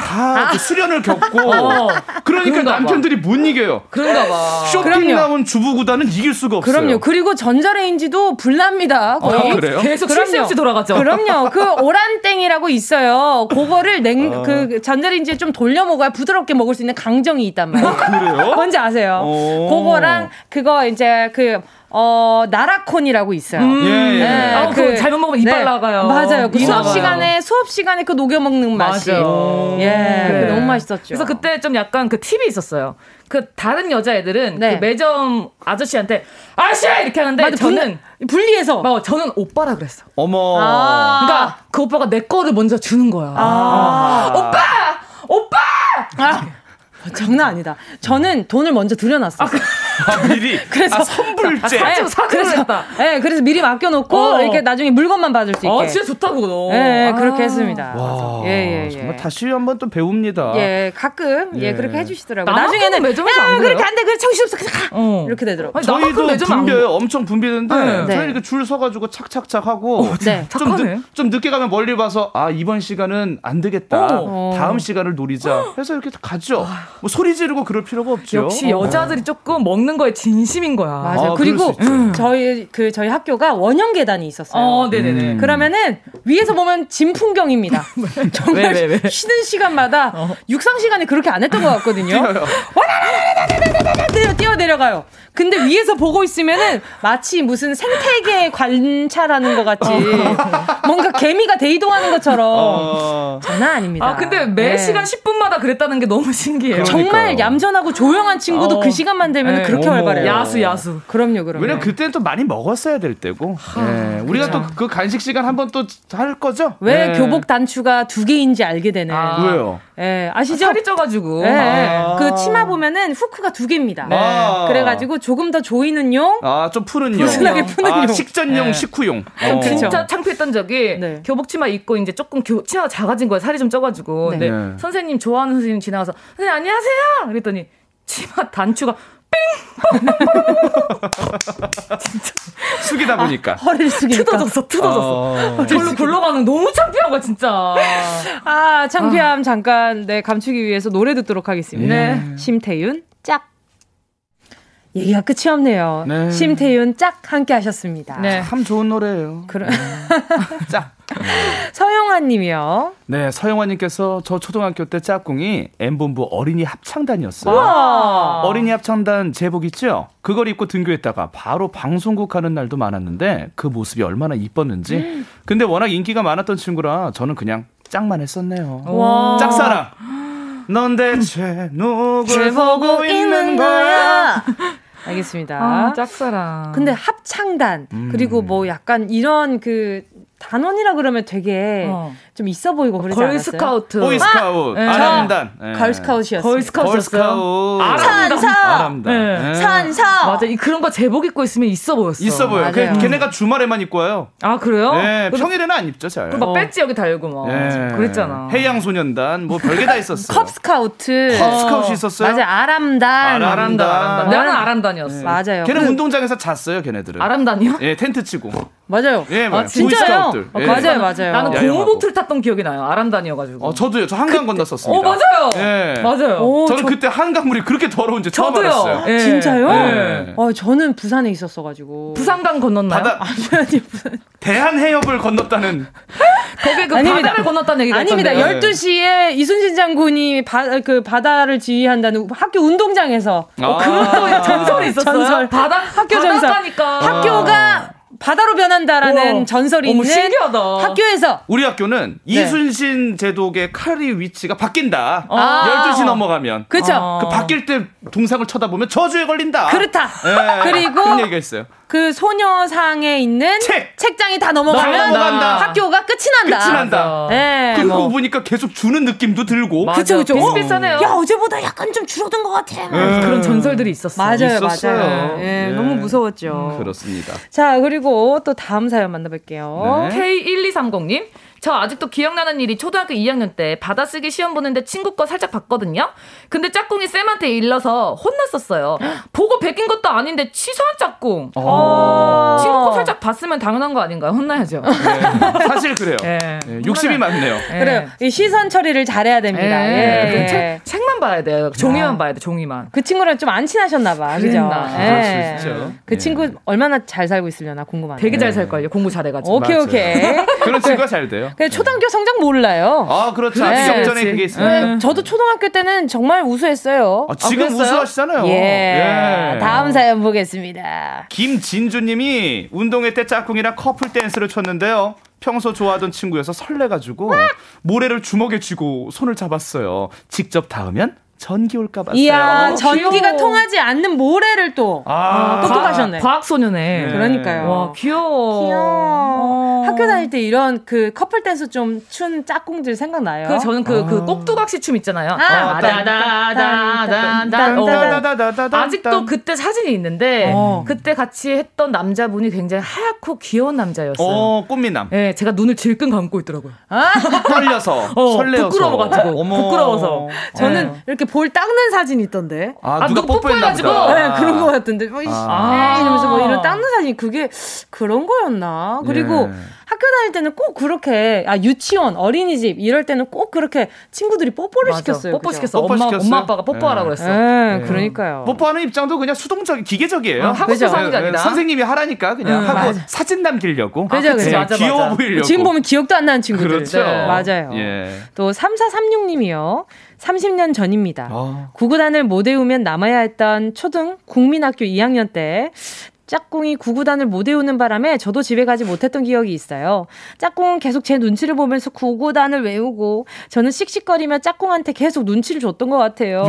아. 그 수련을 겪고 어. 그러니까 남편들이 못 이겨요. 그런가 봐. 쇼핑 그럼요. 나온 주부 구단은 이길 수가 없어요. 그럼요. 그리고 전자레인지도 불납니다. 거의. 아, 그래요? 계속 쉴새 없이 돌아가죠. 그럼요. 그 오란땡이라고 있어요. 그거를 냉, 어. 그 전자레인지에 좀 돌려 먹어야 부드럽게 먹을 수 있는 강정이 있단 말이에요. 그래요? 뭔지 아세요? 오. 그거랑 그거 이제 그 어, 나라콘이라고 있어요. 음. 예, 예. 네, 아, 그 잘못 먹으면 이빨 네. 나가요. 맞아요. 그 수업 시간에 수업 시간에 그 녹여 먹는 맛이. 맞아요. 예. 네. 너무 맛있었죠. 그래서 그때 좀 약간 그 팁이 있었어요. 그 다른 여자애들은 네. 그 매점 아저씨한테 아씨 이렇게 하는데 맞아, 저는 분리해서 어, 저는 오빠라 그랬어. 어머. 아~ 그러니까 그 오빠가 내 거를 먼저 주는 거야. 아~ 오빠, 오빠. 아. 장난 아니다. 저는 돈을 먼저 들여놨어요. 아, 그... 아, 미리. 그래서 아, 선불제. 아, 네, 그래서 네, 그래서 미리 맡겨놓고 어. 이렇게 나중에 물건만 받을 수 있게. 아, 진짜 좋다 그거. 네, 아. 그렇게 했습니다. 와, 예, 예, 예. 정말 다시 한번 또 배웁니다. 예, 가끔 예, 예 그렇게 해주시더라고요. 나중에는 매점에서 야, 그렇게 안 돼, 그래 정신 없어, 그냥 가. 어. 이렇게 되더라고. 요 저희도 분비해요. 엄청 분비는데 네. 저희 이렇게 줄 서가지고 착착착 하고 어, 네. 좀, 늦, 좀 늦게 가면 멀리 봐서 아 이번 시간은 안 되겠다. 어. 다음 시간을 노리자. 해서 이렇게 가죠. 뭐 소리 지르고 그럴 필요가 없죠. 역시 여자들이 조금 먹는 거에 진심인 거야. 맞아요. 아, 그리고 저희 그 저희 학교가 원형 계단이 있었어요. 어, 네네네. 음. 그러면은 위에서 보면 진 풍경입니다. 정말 왜, 왜, 왜? 쉬는 시간마다 어. 육상 시간에 그렇게 안 했던 것 같거든요. 뛰어 내려가요. 근데 위에서 보고 있으면은 마치 무슨 생태계 관찰하는 것 같이 뭔가 개미가 대이동하는 것처럼 어... 장난 아닙니다. 아 근데 매 네. 시간 10분마다 그랬다는 게 너무 신기해요. 정말 얌전하고 조용한 친구도 어... 그 시간만 되면 네. 그렇게 활발해요. 야수 야수. 그럼요, 그럼요. 왜냐면 그때는 또 많이 먹었어야 될 때고. 네. 우리가 또 그 간식 시간 한 번 또 할 거죠? 왜 네. 교복 단추가 두 개인지 알게 되는. 아. 왜요? 예, 아시죠? 아, 살이 쪄가지고. 예, 아. 그 치마 보면은 후크가 두 개입니다. 네. 그래가지고 조금 더 조이는 용. 아, 좀 푸는 용. 푸근하게 푸는 아, 용. 식전용, 네. 식후용. 어. 진짜 창피했던 적이 네. 교복 치마 입고 이제 조금 교, 치마가 작아진 거예요. 살이 좀 쪄가지고. 네. 네. 선생님 좋아하는 선생님 지나가서 선생님 안녕하세요. 그랬더니 치마 단추가 삥! 진짜. 숙이다 보니까. 아, 허리를 숙이니까. 뜯어졌어, 뜯어졌어. 어... 절로 굴러가는 너무 창피한 거야, 진짜. 아, 창피함 아. 잠깐, 네, 감추기 위해서 노래 듣도록 하겠습니다. 네. 심태윤, 짝. 얘기가 끝이 없네요. 네. 심태윤 짝 함께 하셨습니다. 네. 참 좋은 노래예요. 그럼 네. 짝. 서영환 님이요. 네, 서영환 님께서 저 초등학교 때 짝꿍이 M본부 어린이 합창단이었어요. 우와. 어린이 합창단 제복 있죠? 그걸 입고 등교했다가 바로 방송국 가는 날도 많았는데 그 모습이 얼마나 이뻤는지. 음. 근데 워낙 인기가 많았던 친구라 저는 그냥 짝만 했었네요. 와. 짝사랑. 넌 대체 누굴 보고 있는 거야? 알겠습니다. 아, 짝사랑. 근데 합창단 음. 그리고 뭐 약간 이런 그 단원이라 그러면 되게 어. 좀 있어 보이고 그러지 걸스카우트. 보이스카우트. 아, 네. 아람단. 네. 걸스카우트였어요. 걸스카우트였어요. 산서. 아람단. 네. 산서. 맞아. 이 그런 거 제복 입고 있으면 있어 보였어. 있어 보여. 그, 걔네가 주말에만 입고 와요. 아, 그래요? 네. 평일에는 안 입죠, 잘. 막 배지 여기 달고 막. 네. 그랬잖아. 해양 소년단 뭐 별게 다 있었어요. 컵스카우트. 컵스카우트 있었어요? 맞아. 아람단. 아람단. 아람단. 나는 아람단이었어. 네. 맞아요. 걔는 그... 운동장에서 잤어요, 걔네들은. 아람단이요? 예, 텐트 치고. 맞아요. 예, 맞아요. 아, 진짜요? 예. 맞아요, 맞아요. 나는 고무보트를 탔던 기억이 나요. 아람단이어가지고. 어, 저도요. 저 한강 그 건넜었습니다. 어, 맞아요. 예. 맞아요. 오, 저는 저... 그때 한강물이 그렇게 더러운지 처음 저도요. 알았어요. 예. 진짜요? 예. 어, 저는 부산에 있었어가지고. 부산강 건넜나요? 바다... 아니, 아니, 부산. 대한해협을 건넜다는. 거기 그 아닙니다. 바다를 건넜다는 얘기가 아닙니다. 있던데요. 12시에 이순신 장군이 바, 그 바다를 지휘한다는 학교 운동장에서. 아~ 어, 그것도 전설이 있었어요. 전설. 바다, 학교 전설. 학교가 바다로 변한다라는 우와. 전설이 어머, 있는 신기하다. 학교에서 우리 학교는 네. 이순신 제독의 칼이 위치가 바뀐다. 아. 12시 넘어가면. 그렇죠. 아. 그 바뀔 때 동상을 쳐다보면 저주에 걸린다. 그렇다. 네. 그리고 그런 얘기가 있어요. 그 소녀상에 있는 책 책장이 다 넘어가면 넘어간다. 학교가 끝이 난다. 끝이 난다. 네. 그리고 뭐. 보니까 계속 주는 느낌도 들고. 그렇죠, 그렇죠. 비슷비슷하네요. 야 어제보다 약간 좀 줄어든 것 같아. 네. 그런 전설들이 있었어요. 맞아요, 있었어요. 맞아요. 네, 네. 너무 무서웠죠. 음, 그렇습니다. 자 그리고 또 다음 사연 만나볼게요. K1230님. 저 아직도 기억나는 일이 초등학교 2학년 때 받아쓰기 시험 보는데 친구 거 살짝 봤거든요. 근데 짝꿍이 쌤한테 일러서 혼났었어요. 보고 베낀 것도 아닌데 취소한 짝꿍. 아~ 친구 거 살짝 봤으면 당연한 거 아닌가요? 혼나야죠. 네, 사실 그래요. 네. 네, 욕심이 많네요. 네. 그래요. 이 시선 처리를 잘해야 됩니다. 예. 책, 책만 봐야 돼요. 종이만 아. 봐야 돼. 종이만. 그 친구랑 좀 안 친하셨나 봐. 그죠? 예. 그 친구 얼마나 잘 살고 있으려나 궁금하네요. 되게 잘살 거예요. 공부 잘해가지고. 오케이 맞아요. 오케이. 그런 친구가 잘 돼요. 그 초등학교 성적 몰라요. 아, 그렇죠. 네. 역전에 그게 있어요. 네. 저도 초등학교 때는 정말 우수했어요. 아, 지금 아, 우수하시잖아요. 예. 예. 다음 사연 보겠습니다. 김진주님이 운동회 때 짝꿍이랑 커플 댄스를 췄는데요. 평소 좋아하던 친구여서 설레가지고 모래를 주먹에 쥐고 손을 잡았어요. 직접 닿으면 전기 올까 봤어요. 이야, 전기가 통하지 않는 모래를 또 아, 똑똑하셨네. 과학 소녀네. 네. 그러니까요. 와, 귀여워. 귀여워. 어. 학교 다닐 때 이런 그 커플 댄스 좀 춘 짝꿍들 생각나요? 그 저는 그, 그 꼭두각시 춤 있잖아요. 아직도 그때 사진이 있는데 어. 그때 같이 했던 남자분이 굉장히 하얗고 귀여운 남자였어요. 어, 꽃미남. 네, 제가 눈을 질끈 감고 있더라고요. 아? 떨려서, 어, 설레어서. 부끄러워 가지고. 어머. 부끄러워서. 저는 네. 이렇게 볼 닦는 사진이 있던데. 아, 아 누가 뽀뽀해가지고. 네, 그런 거 같은데. 뭐, 아. 이러면서 뭐 이런 닦는 사진 그게 그런 거였나. 그리고 네. 학교 다닐 때는 꼭 그렇게 아 유치원 어린이집 이럴 때는 꼭 그렇게 친구들이 뽀뽀를 맞아. 시켰어요. 뽀뽀 시켰어. 뽀뽀 엄마 시켰어요? 엄마 아빠가 뽀뽀하라 네. 그랬어. 네, 네. 그러니까요. 뽀뽀하는 입장도 그냥 수동적 기계적이에요. 어, 하고 싶어서 하는 게 아니라 선생님이 하라니까 그냥 응, 하고 맞아. 사진 남기려고. 그죠, 그죠. 맞아, 귀여워 맞아. 보이려고. 지금 보면 기억도 안 나는 친구들. 그렇죠. 네, 맞아요. 예. 또 3436님이요. 30년 전입니다. 아. 구구단을 못 외우면 남아야 했던 초등 국민학교 2학년 때 짝꿍이 구구단을 못 외우는 바람에 저도 집에 가지 못했던 기억이 있어요. 짝꿍은 계속 제 눈치를 보면서 구구단을 외우고 저는 씩씩거리며 짝꿍한테 계속 눈치를 줬던 것 같아요.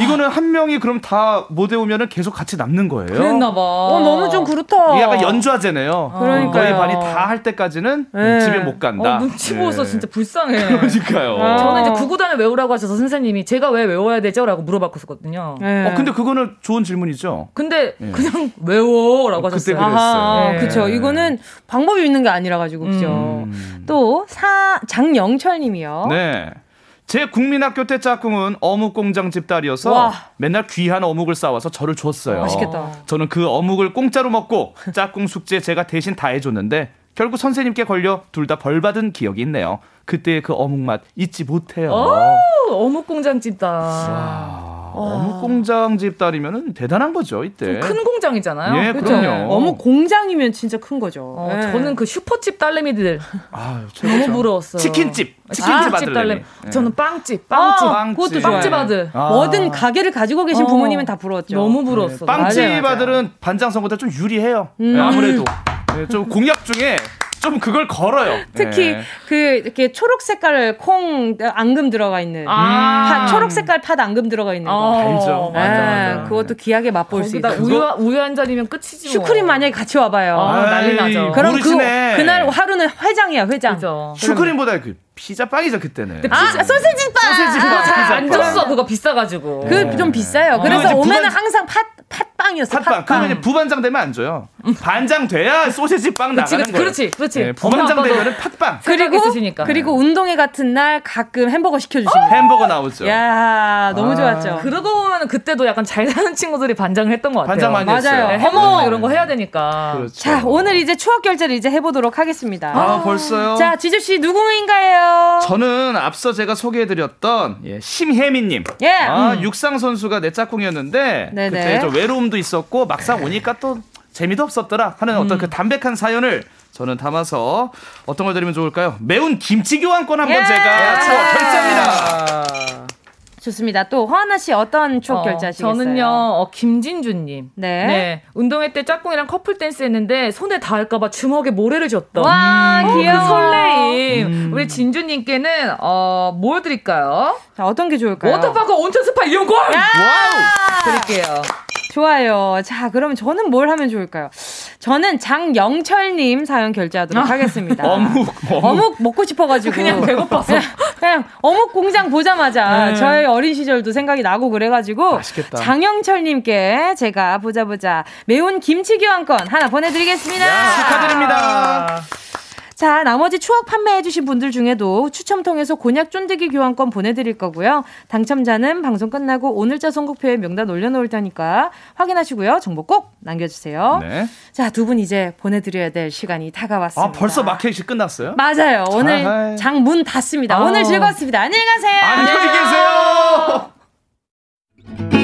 이거는 한 명이 그럼 다 못 외우면 계속 같이 남는 거예요? 그랬나 봐. 어, 너무 좀 그렇다. 약간 연주하제네요. 그러니까 너희 반이 다 할 때까지는 네. 집에 못 간다. 어, 눈치 보여서 네. 진짜 불쌍해. 그러니까요. 아. 저는 이제 구구단을 외우라고 하셔서 선생님이 제가 왜 외워야 되죠? 라고 물어봤었거든요. 네. 어, 근데 그거는 좋은 질문이죠. 근데 네. 그냥 외워라고 하셨어요. 그때 그랬어요. 네. 그렇죠. 이거는 방법이 있는 게 아니라 가지고 그죠. 음. 또사 장영철 님이요. 네. 제 국민학교 때 짝꿍은 어묵 공장 집딸이어서 와. 맨날 귀한 어묵을 싸와서 저를 줬어요. 맛있겠다. 저는 그 어묵을 공짜로 먹고 짝꿍 숙제 제가 대신 다 해줬는데 결국 선생님께 걸려 둘 다 벌 받은 기억이 있네요. 그때 그 어묵 맛 잊지 못해요. 오, 어묵 공장 집딸. 어묵 공장 집 딸이면 대단한 거죠 이때. 큰 공장이잖아요. 예, 그렇죠? 그럼요. 어묵 공장이면 진짜 큰 거죠. 어, 네. 저는 그 슈퍼집 딸내미들 아, 너무 부러웠어요. 치킨집, 치킨집 아, 딸내미. 네. 저는 빵집, 빵집, 아, 빵집. 그것도 빵집 아들. 아. 뭐든 가게를 가지고 계신 어, 부모님은 다 부러웠죠. 너무 부러웠어. 네. 빵집 맞아요, 맞아요. 아들은 반장 선거보다 좀 유리해요. 음. 네, 아무래도 네, 좀 공약 중에 좀 그걸 걸어요. 특히 네. 그 이렇게 초록 색깔 콩 앙금 들어가 있는 아~ 파, 초록 색깔 팥 앙금 들어가 있는 거 어, 알죠. 네, 맞아, 맞아. 그것도 귀하게 맛볼 수 있다. 우유 우유 한 잔이면 끝이지. 뭐. 슈크림 만약에 같이 와봐요. 아, 난리 나죠. 그럼 모르시네. 그 그날 하루는 회장이야 회장. 그죠. 슈크림보다 그 피자 빵이죠 그때는. 아 소세지 빵. 소세지 빵. 잘안 줬어 그거 비싸가지고. 그 좀 비싸요. 그래서 어, 오면은 항상 팥팥 빵이었어. 팥빵. 그러면 이제 부반장 되면 안 줘요. 반장 돼야 소세지 빵 나가는 그치, 거예요. 그렇지, 그렇지. 네, 부반장 되면은 팥빵. 그리고 있으시니까. 그리고 운동회 같은 날 가끔 햄버거 시켜주십니다. 햄버거 나오죠. 야 너무 아. 좋았죠. 그러고 보면 그때도 약간 잘 사는 친구들이 반장을 했던 것 같아요. 반장 많이 맞아요. 했어요. 네, 햄버거 네. 이런 거 해야 되니까. 그렇죠. 자 오늘 이제 추억 결제를 이제 해보도록 하겠습니다. 아, 벌써요? 자 지주 씨 누구인가요? 저는 앞서 제가 소개해드렸던 예, 심혜민님. 예. 아, 음. 육상 선수가 내 짝꿍이었는데 네네. 그때 좀 외로움 도 있었고 막상 오니까 또 재미도 없었더라 하는 어떤 음. 그 담백한 사연을 저는 담아서 어떤 걸 드리면 좋을까요? 매운 김치 교환권 한번 예. 제가 추억 결제합니다. 좋습니다. 또 허안나 씨 어떤 추억 어, 결제하시겠어요? 저는요 어, 김진주님. 네. 네. 운동회 때 짝꿍이랑 커플 댄스 했는데 손에 닿을까봐 주먹에 모래를 쥐었던. 와 음. 귀여워. 그 설레임. 음. 우리 진주님께는 어뭘 드릴까요? 자 어떤 게 좋을까요? 워터파크 온천 스파 이용권. 와우. 드릴게요. 좋아요. 자, 그러면 저는 뭘 하면 좋을까요? 저는 장영철님 사연 결제하도록 아, 하겠습니다. 어묵, 어묵, 어묵. 먹고 싶어가지고. 그냥 배고파서. 그냥, 그냥 어묵 공장 보자마자 네. 저의 어린 시절도 생각이 나고 그래가지고. 맛있겠다. 장영철님께 제가 보자 보자 매운 김치 교환권 하나 보내드리겠습니다. 야, 축하드립니다. 자, 나머지 추억 판매해주신 분들 중에도 추첨 통해서 곤약 쫀득이 교환권 보내드릴 거고요. 당첨자는 방송 끝나고 오늘자 선곡표에 명단 올려놓을 테니까 확인하시고요. 정보 꼭 남겨주세요. 네. 자, 두 분 이제 보내드려야 될 시간이 다가왔습니다. 아, 벌써 마켓이 끝났어요? 맞아요. 오늘 장 문 닫습니다. 아. 오늘 즐거웠습니다. 안녕히 가세요. 안녕히 계세요.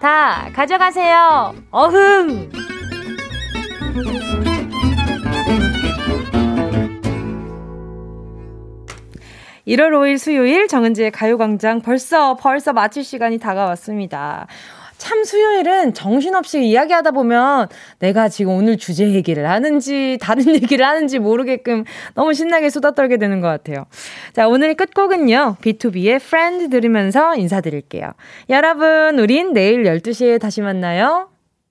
다 가져가세요. 어흥! 1월 5일 수요일 정은지의 가요광장 벌써 벌써 마칠 시간이 다가왔습니다. 참 수요일은 정신없이 이야기하다 보면 내가 지금 오늘 주제 얘기를 하는지 다른 얘기를 하는지 모르게끔 너무 신나게 수다 떨게 되는 것 같아요. 자, 오늘 끝곡은요. B2B의 Friend 들으면서 인사드릴게요. 여러분, 우린 내일 12시에 다시 만나요.